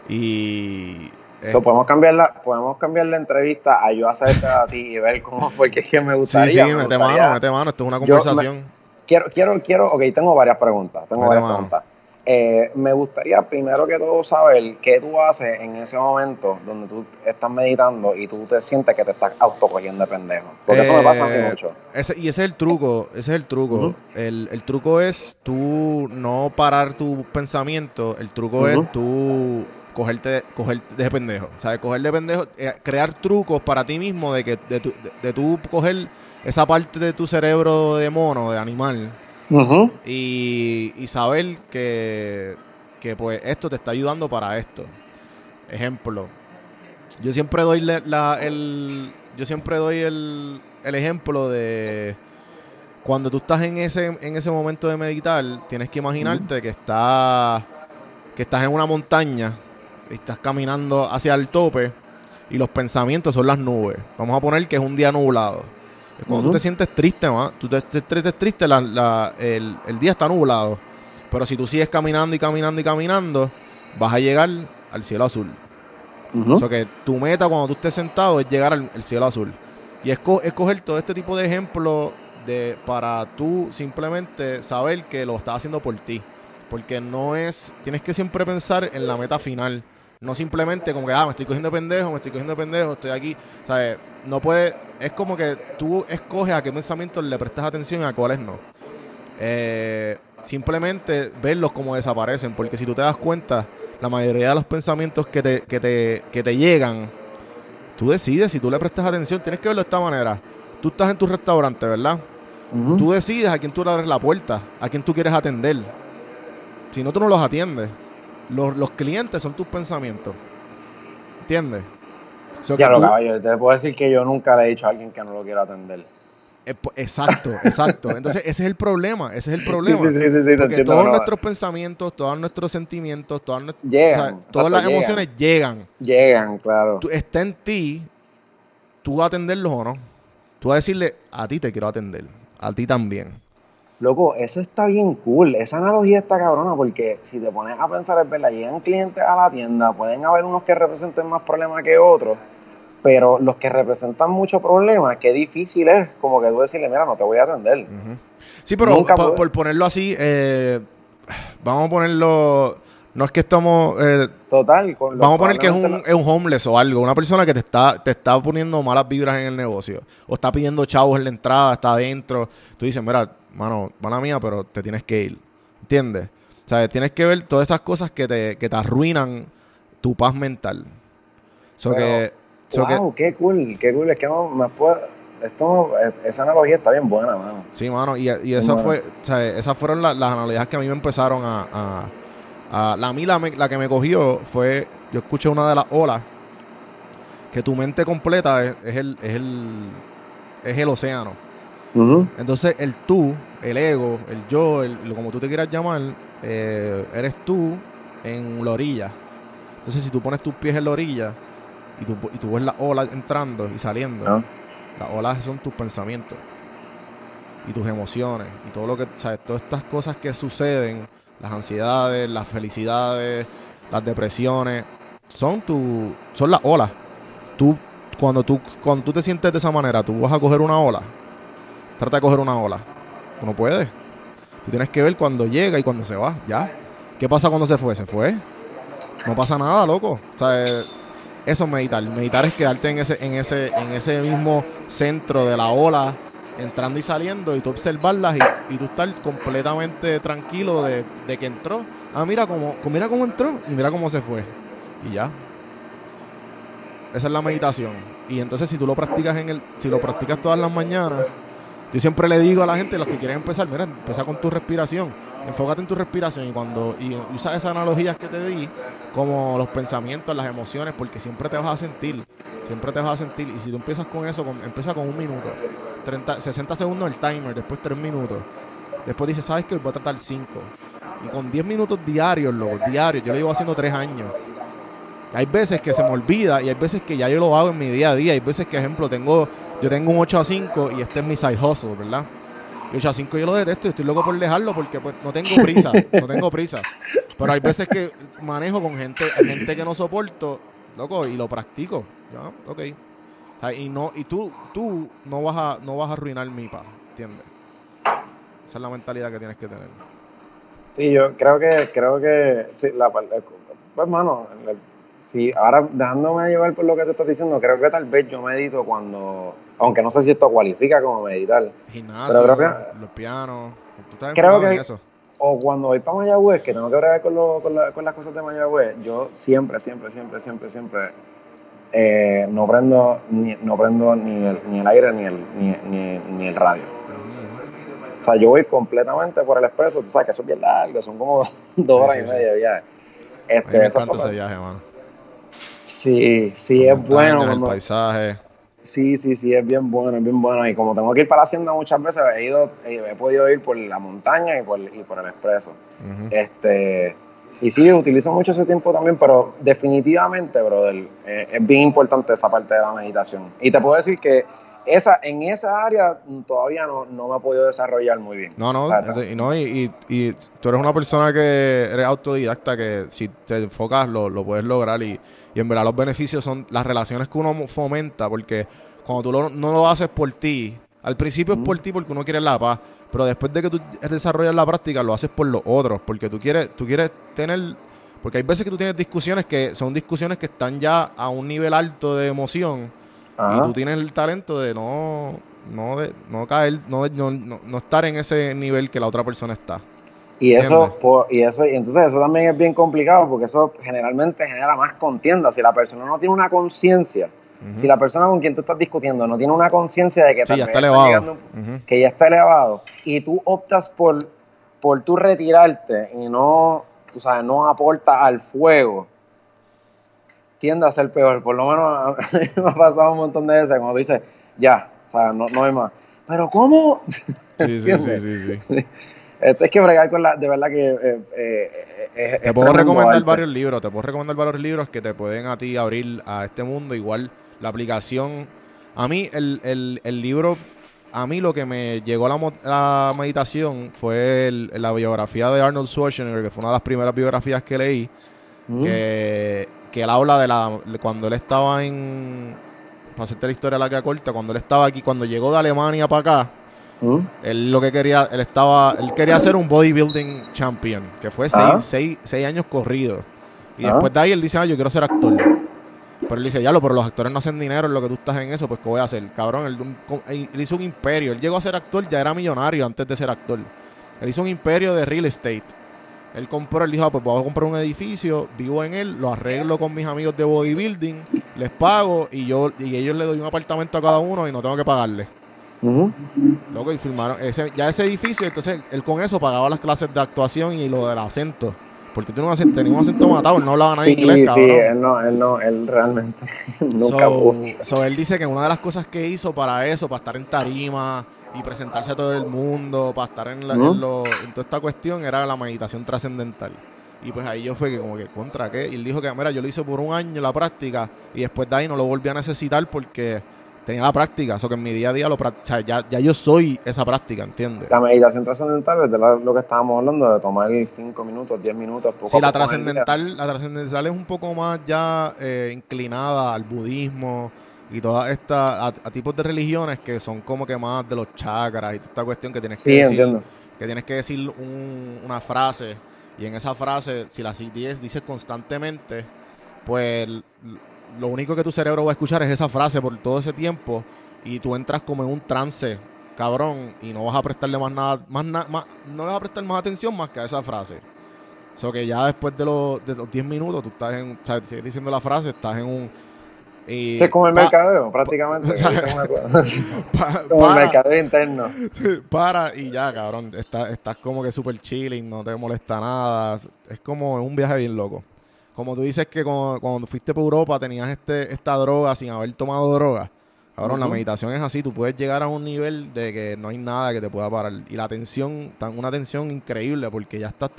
Y... eh, So, podemos cambiar la, podemos cambiar la entrevista a yo hacerte a ti y ver cómo fue que, que me sí, gustaría. sí, me mete mano, mete mano. Esto es una me- conversación. Quiero, quiero, quiero, ok, tengo varias preguntas, tengo Mete varias mano. preguntas. Eh, me gustaría primero que todo saber qué tú haces en ese momento donde tú estás meditando y tú te sientes que te estás autocogiendo de pendejo. Porque eso me pasa a mí Eh, mucho. Ese, y ese es el truco, ese es el truco. El, el truco es tú no parar tu pensamiento, el truco es tú cogerte, coger de pendejo. ¿Sabes? Coger de pendejo, eh, crear trucos para ti mismo de que de, tu, de, de tú coger esa parte de tu cerebro de mono, de animal, Y, y saber que, que pues esto te está ayudando para esto. Ejemplo, yo siempre doy la, la- el yo siempre doy el, el ejemplo de cuando tú estás en ese en ese momento de meditar, tienes que imaginarte que estás que estás en una montaña y estás caminando hacia el tope y los pensamientos son las nubes. Vamos a poner que es un día nublado. Cuando tú Ujú. te sientes triste, ma, tú te, te- te sientes triste, la- la- el, el día está nublado. Pero si tú sigues caminando y caminando y caminando, vas a llegar al cielo azul. Ujú. O sea que tu meta cuando tú estés sentado es llegar al, cielo azul. Y es, co- es coger todo este tipo de ejemplos de, para tú simplemente saber que lo estás haciendo por ti. Porque no es, tienes que siempre pensar en la meta final. No simplemente como que, ah, me estoy cogiendo de pendejo, me estoy cogiendo de pendejo, estoy aquí. ¿Sabes? No puede, es como que tú escoges a qué pensamientos le prestas atención y a cuáles no. Eh, simplemente verlos como desaparecen. Porque si tú te das cuenta, la mayoría de los pensamientos que te, que te, que te llegan, tú decides si tú le prestas atención. Tienes que verlo de esta manera. Tú estás en tu restaurante, ¿verdad? Ujú. Tú decides a quién tú le abres la puerta, a quién tú quieres atender. Si no, tú no los atiendes. Los, los clientes son tus pensamientos. ¿Entiendes? So Ya lo tú- caballo, te puedo decir que yo nunca le he dicho a alguien que no lo quiero atender. eh, po- exacto, exacto. Entonces, ese es el problema. Ese es el problema. Sí, sí, sí, sí, sí, te Porque entiendo, todos no, nuestros pensamientos, todos nuestros sentimientos, todas, nuestras- Llegan, o sea, exacto, todas las llegan. emociones llegan. Llegan, claro. Tú- está en ti, tú atenderlos o no. Tú vas a decirle, a ti te quiero atender, a ti también. Loco, eso está bien cool. Esa analogía está cabrona porque si te pones a pensar, es verdad, llegan clientes a la tienda, pueden haber unos que representen más problemas que otros, pero los que representan mucho problema, qué difícil es como que tú decirle, mira, no te voy a atender. Sí, pero Nunca por ponerlo así, eh, vamos a ponerlo, no es que estamos, eh, Total. con vamos a poner que es un, es un homeless o algo, una persona que te está, te está poniendo malas vibras en el negocio, o está pidiendo chavos en la entrada, está adentro, tú dices, mira, mano, mala mía, pero te tienes que ir, ¿entiendes? O sea, tienes que ver todas esas cosas que te, que te arruinan tu paz mental. So Pero, que, so que- wow, qué cool, qué cool. Es que no me puedo. Esto, eh, esa analogía está bien buena, mano. Sí, mano, y, y esa fue, o sea, esas fueron la- las analogías que a mí me empezaron a... a- a- la, a mí la, me- la que me cogió fue, yo escuché una de las olas, que tu mente completa es, es el, es, el, es el océano. Entonces el tú, el ego, el yo, el, como tú te quieras llamar, eh, eres tú en la orilla. Entonces si tú pones tus pies en la orilla y tú, y tú ves las olas entrando y saliendo, Ah. las olas son tus pensamientos y tus emociones y todo lo que, ¿sabes? Todas estas cosas que suceden, las ansiedades, las felicidades, las depresiones, son tu, son las olas. Tú, cuando tú, cuando tú te sientes de esa manera, tú vas a coger una ola. Trata de coger una ola. Tú no puedes. Tú tienes que ver cuando llega y cuando se va. Ya. ¿Qué pasa cuando se fue? Se fue. No pasa nada, loco. O sea, eh, eso es meditar. Meditar es quedarte en ese, en ese, en ese mismo centro de la ola, entrando y saliendo, y tú observarlas y, tú estar completamente tranquilo de, de que entró. Ah, mira cómo, mira cómo entró y mira cómo se fue. Y ya. Esa es la meditación. Y entonces si tú lo practicas en el, si lo practicas todas las mañanas, yo siempre le digo a la gente, los que quieren empezar, mira, empieza con tu respiración. Enfócate en tu respiración y cuando y usa esas analogías que te di, como los pensamientos, las emociones, porque siempre te vas a sentir, siempre te vas a sentir. Y si tú empiezas con eso, empieza con un minuto, 30, 60 segundos el timer, después 3 minutos. Después dices, ¿sabes qué? Voy a tratar 5. Y con 10 minutos diarios, loco, diarios, yo lo llevo haciendo 3 años. Hay veces que se me olvida y hay veces que ya yo lo hago en mi día a día. Hay veces que, ejemplo, tengo yo tengo un 8 a 5 y este es mi side hustle, ¿verdad? Y 8 a 5 yo lo detesto y estoy loco por dejarlo porque pues, no tengo prisa, no tengo prisa. Pero hay veces que manejo con gente, gente que no soporto, loco, y lo practico. Ya, ok. O sea, y no, y tú, tú no vas a, no vas a arruinar mi paz, ¿entiendes? Esa es la mentalidad que tienes que tener. Sí, yo creo que, creo que, sí, la parte, pues hermano, sí, ahora dejándome llevar por lo que te estás diciendo, creo que tal vez yo medito cuando, aunque no sé si esto cualifica como meditar. Gimnasio, pero creo que, los pianos, tú estás creo que, en eso. O cuando voy para Mayagüez, que tengo que ver con, lo, con, la, con, las cosas de Mayagüez, yo siempre, siempre, siempre, siempre, siempre eh, no prendo ni, no prendo ni el, ni el aire ni el, ni, ni, ni el radio. O sea, yo voy completamente por el expreso, tú sabes que eso es bien largo, son como dos horas y media de viaje. Este, me encanta ese viaje, mano. Sí, sí, es bueno. El paisaje. Sí, sí, sí, es bien bueno, es bien bueno. Y como tengo que ir para la hacienda muchas veces, he ido, he, podido ir por la montaña y por, y por el expreso. Este y sí, utilizo mucho ese tiempo también, pero definitivamente, brother, eh, es bien importante esa parte de la meditación. Y te puedo decir que esa, en esa área todavía no, no me he podido desarrollar muy bien. No, no, y, no y, y, tú eres una persona que eres autodidacta, que si te enfocas lo, lo puedes lograr y, y, en verdad los beneficios son las relaciones que uno fomenta, porque cuando tú no lo haces por ti, al principio es por ti porque uno quiere la paz, pero después de que tú desarrollas la práctica lo haces por los otros, porque tú quieres, tú quieres tener... Porque hay veces que tú tienes discusiones que son discusiones que están ya a un nivel alto de emoción y tú tienes el talento de no, no, de, no caer, no, no, no, estar en ese nivel que la otra persona está. Y eso, y eso, y entonces eso también es bien complicado porque eso generalmente genera más contienda. Si la persona no tiene una conciencia, si la persona con quien tú estás discutiendo no tiene una conciencia de que, ya está elevado. que ya está elevado, y tú optas por, por tú retirarte y no, tú sabes, no aporta al fuego, tiende a ser peor. Por lo menos a mí me ha pasado un montón de veces cuando tú dices, ya, o sea, no, no hay más. Pero ¿cómo? Sí, sí, sí, sí, sí. Esto es que bregar con la, de verdad que eh, eh, Te puedo recomendar varios libros, te puedo recomendar varios libros que te pueden a ti abrir a este mundo. Igual la aplicación, a mí el, el, el libro, a mí lo que me llegó a la, la meditación fue la biografía de Arnold Schwarzenegger, que fue una de las primeras biografías que leí, mm. que que él habla de la cuando él estaba en para hacerte la historia larga corta cuando él estaba aquí cuando llegó de Alemania para acá ¿Mm? él lo que quería él estaba él quería ser un bodybuilding champion que fue ah. seis, seis, años corridos y ah. después de ahí él dice ah yo quiero ser actor pero él dice diablo pero los actores no hacen dinero en lo que tú estás en eso pues qué voy a hacer cabrón él, él hizo un imperio él llegó a ser actor ya era millonario antes de ser actor él hizo un imperio de real estate él compró, él dijo, ah, pues voy a comprar un edificio, vivo en él, lo arreglo con mis amigos de bodybuilding, les pago y yo y ellos le doy un apartamento a cada uno y no tengo que pagarle. Luego, y firmaron ese, ya ese edificio, entonces él con eso pagaba las clases de actuación y lo del acento. Porque tenía un acento, tenía un acento matado, él no hablaba nada inglés, cabrón. Sí, él no, él no, él realmente nunca so, él dice que una de las cosas que hizo para eso, para estar en tarima, y presentarse a todo el mundo para estar en, la, en, toda esta cuestión era la meditación trascendental. Y pues ahí yo fue que como que contra qué. Y él dijo que, mira, yo lo hice por un año la práctica y después de ahí no lo volví a necesitar porque tenía la práctica. O sea que en mi día a día lo o sea, ya, ya yo soy esa práctica, ¿entiendes? La meditación trascendental es de lo que estábamos hablando, de tomar 5 minutos, 10 minutos, poco Sí, la trascendental, la trascendental es un poco más ya eh, inclinada al budismo y todas estas a, tipos de religiones que son como que más de los chakras y toda esta cuestión que tienes que decir que tienes que decir una frase y en esa frase si la dices, dices constantemente pues lo único que tu cerebro va a escuchar es esa frase por todo ese tiempo y tú entras como en un trance cabrón y no vas a prestarle más nada más, más no le vas a prestar más atención más que a esa frase o sea que ya después de los, de los 10 minutos tú estás en o sea, sigues diciendo la frase estás en un es como el mercadeo, prácticamente. como el mercadeo interno. Para y ya, cabrón. estás como que súper chilling, no te molesta nada. Es como un viaje bien loco. Como tú dices que cuando, fuiste por Europa tenías este, esta droga sin haber tomado droga. Cabrón, la meditación es así. Tú puedes llegar a un nivel de que no hay nada que te pueda parar. Y la atención, una atención increíble porque ya está,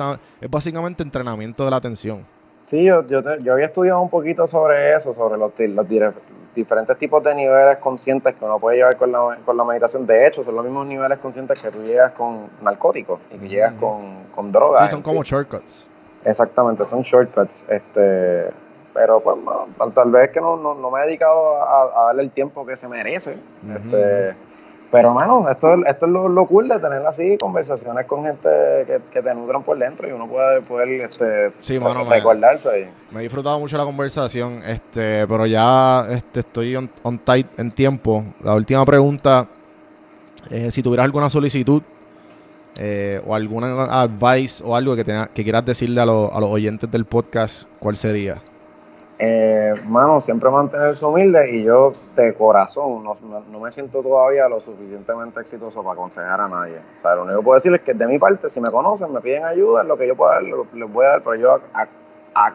es básicamente entrenamiento de la atención. Sí, yo, yo, te- yo había estudiado un poquito sobre eso, sobre los, ti- los dire- diferentes tipos de niveles conscientes que uno puede llevar con la, con la meditación. De hecho, son los mismos niveles conscientes que tú llegas con narcóticos y que llegas con, con drogas. Sí, son como sí. shortcuts. Exactamente, son shortcuts. Este, pero pues bueno, tal- vez que no, no, no me he dedicado a, a darle el tiempo que se merece. Este, pero mano, esto, esto es lo, lo cool de tener así conversaciones con gente que, que te nutran por dentro y uno puede poder este, Sí, mano, me- recordarse. y- Me he disfrutado mucho la conversación, este, pero ya este, estoy on, on tight en tiempo. La última pregunta, eh, si tuvieras alguna solicitud eh, o alguna advice o algo que, tenga- que quieras decirle a, los- a los oyentes del podcast, ¿cuál sería? Eh, mano, siempre mantenerse humilde y yo de corazón no, no- no me siento todavía lo suficientemente exitoso para aconsejar a nadie. O sea, lo único que puedo decir es que de mi parte, si me conocen, me piden ayuda, lo que yo pueda dar, les voy a dar, pero yo a, a-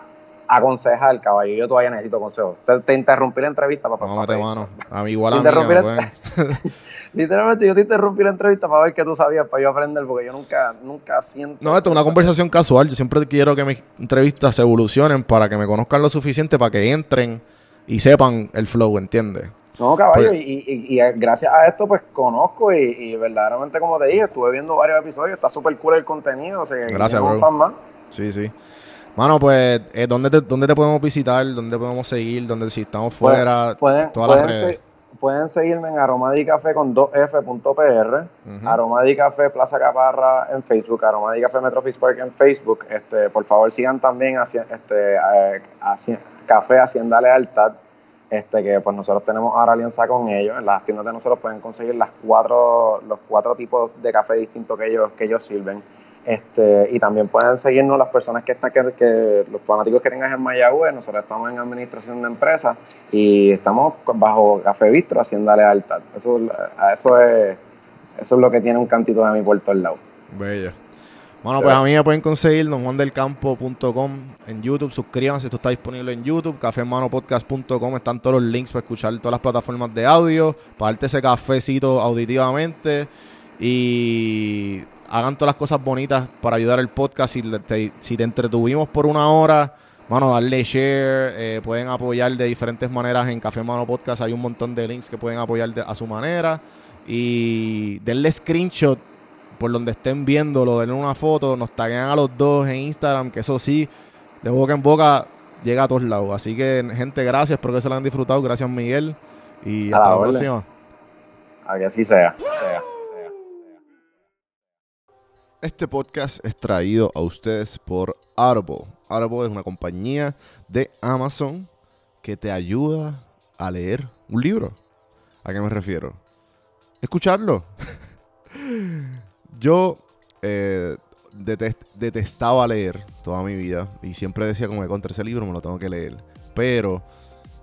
aconsejar, caballo, yo todavía necesito consejos. Te, te interrumpí la entrevista, papá. A meter mano. A mí igual a mí. Literalmente yo te interrumpí la entrevista para ver qué tú sabías, para yo aprender, porque yo nunca, nunca siento... No, esto es una conversación casual. Yo siempre quiero que mis entrevistas evolucionen para que me conozcan lo suficiente para que entren y sepan el flow, ¿entiendes? No, caballo, Pues- y, y- y gracias a esto pues conozco y, y verdaderamente como te dije, estuve viendo varios episodios, está súper cool el contenido, o sea, que Gracias, un bro. fan más. Sí, sí. Mano, pues, eh, ¿dónde, te, ¿dónde te podemos visitar? ¿Dónde podemos seguir? ¿Dónde si estamos fuera? Pueden, todas las pueden, redes. Pueden seguirme en aromadicafé con 2f.pr, Ujú. aromadicafé Plaza Caparra en Facebook, aromadicafé Metrofis Park en Facebook, este, por favor sigan también hacia, este, eh, hacia- Café Hacienda Lealtad, este, que pues nosotros tenemos ahora alianza con ellos, en las tiendas de nosotros pueden conseguir las cuatro, los cuatro tipos de café distintos que ellos, que ellos sirven. Este, y también pueden seguirnos las personas que están, que, los fanáticos que tengan en Mayagüez, nosotros estamos en administración de empresas y estamos bajo Café Bistro Hacienda Lealtad. Eso, eso es, eso es lo que tiene un cantito de mi por todos lados. Bello. Bueno, pues a mí me pueden conseguir donjuandelcampo.com en YouTube. Suscríbanse, esto está disponible en YouTube. Cafemanopodcast.com están todos los links para escuchar todas las plataformas de audio, para darte ese cafecito auditivamente y hagan todas las cosas bonitas para ayudar al podcast. Si te, si te entretuvimos por una hora, mano, darle share. eh, pueden apoyar de diferentes maneras en Café Mano Podcast. Hay un montón de links que pueden apoyar de- a su manera. Y denle screenshot por donde estén viéndolo, denle una foto, nos taguean a los dos en Instagram, que eso sí, de boca en boca llega a todos lados. Así que, gente, gracias, espero que se lo hayan disfrutado. Gracias, Miguel. Y A hasta la la próxima. A que así sea. sea, sea. Este podcast es traído a ustedes por Audible. Audible es una compañía de Amazon que te ayuda a leer un libro. ¿A qué me refiero? Escucharlo. Yo eh, detest- detestaba leer toda mi vida y siempre decía como que contra ese libro me lo tengo que leer. Pero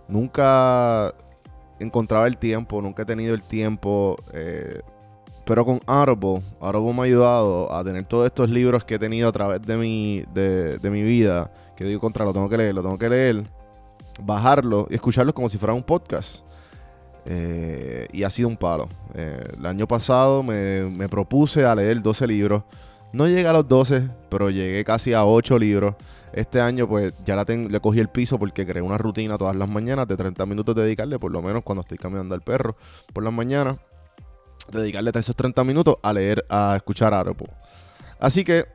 nunca encontraba el tiempo, nunca he tenido el tiempo. eh, pero con Audible, Audible me ha ayudado a tener todos estos libros que he tenido a través de mi, de, de mi vida, que digo contra, lo tengo que leer, lo tengo que leer, bajarlo y escucharlos como si fuera un podcast. Eh, y ha sido un palo. Eh, el año pasado me, me propuse a leer 12 libros. No llegué a los 12, pero llegué casi a 8 libros. Este año pues ya la ten- le cogí el piso porque creé una rutina todas las mañanas de 30 minutos dedicarle, por lo menos cuando estoy caminando al perro por las mañanas dedicarle esos 30 minutos a leer, a escuchar Audible. Así que,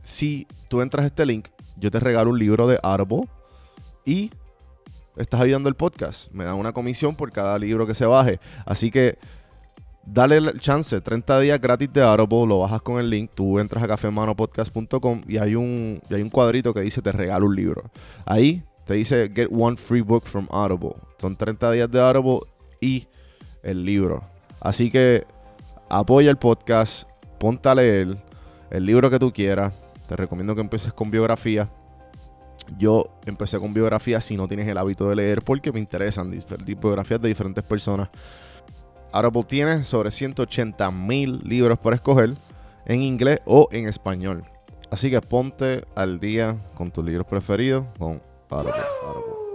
si tú entras a este link, yo te regalo un libro de Audible y estás ayudando el podcast. Me dan una comisión por cada libro que se baje. Así que, dale el chance, 30 días gratis de Audible, lo bajas con el link, tú entras a cafemanopodcast.com y hay un, hay un cuadrito que dice te regalo un libro. Ahí te dice get one free book from Audible. Son 30 días de Audible y el libro. Así que apoya el podcast, ponte a leer el libro que tú quieras. Te recomiendo que empieces con biografía. Yo empecé con biografía si no tienes el hábito de leer porque me interesan biografías de diferentes personas. Audible tiene sobre 180 mil libros para escoger en inglés o en español. Así que ponte al día con tus libros preferidos con. Audible.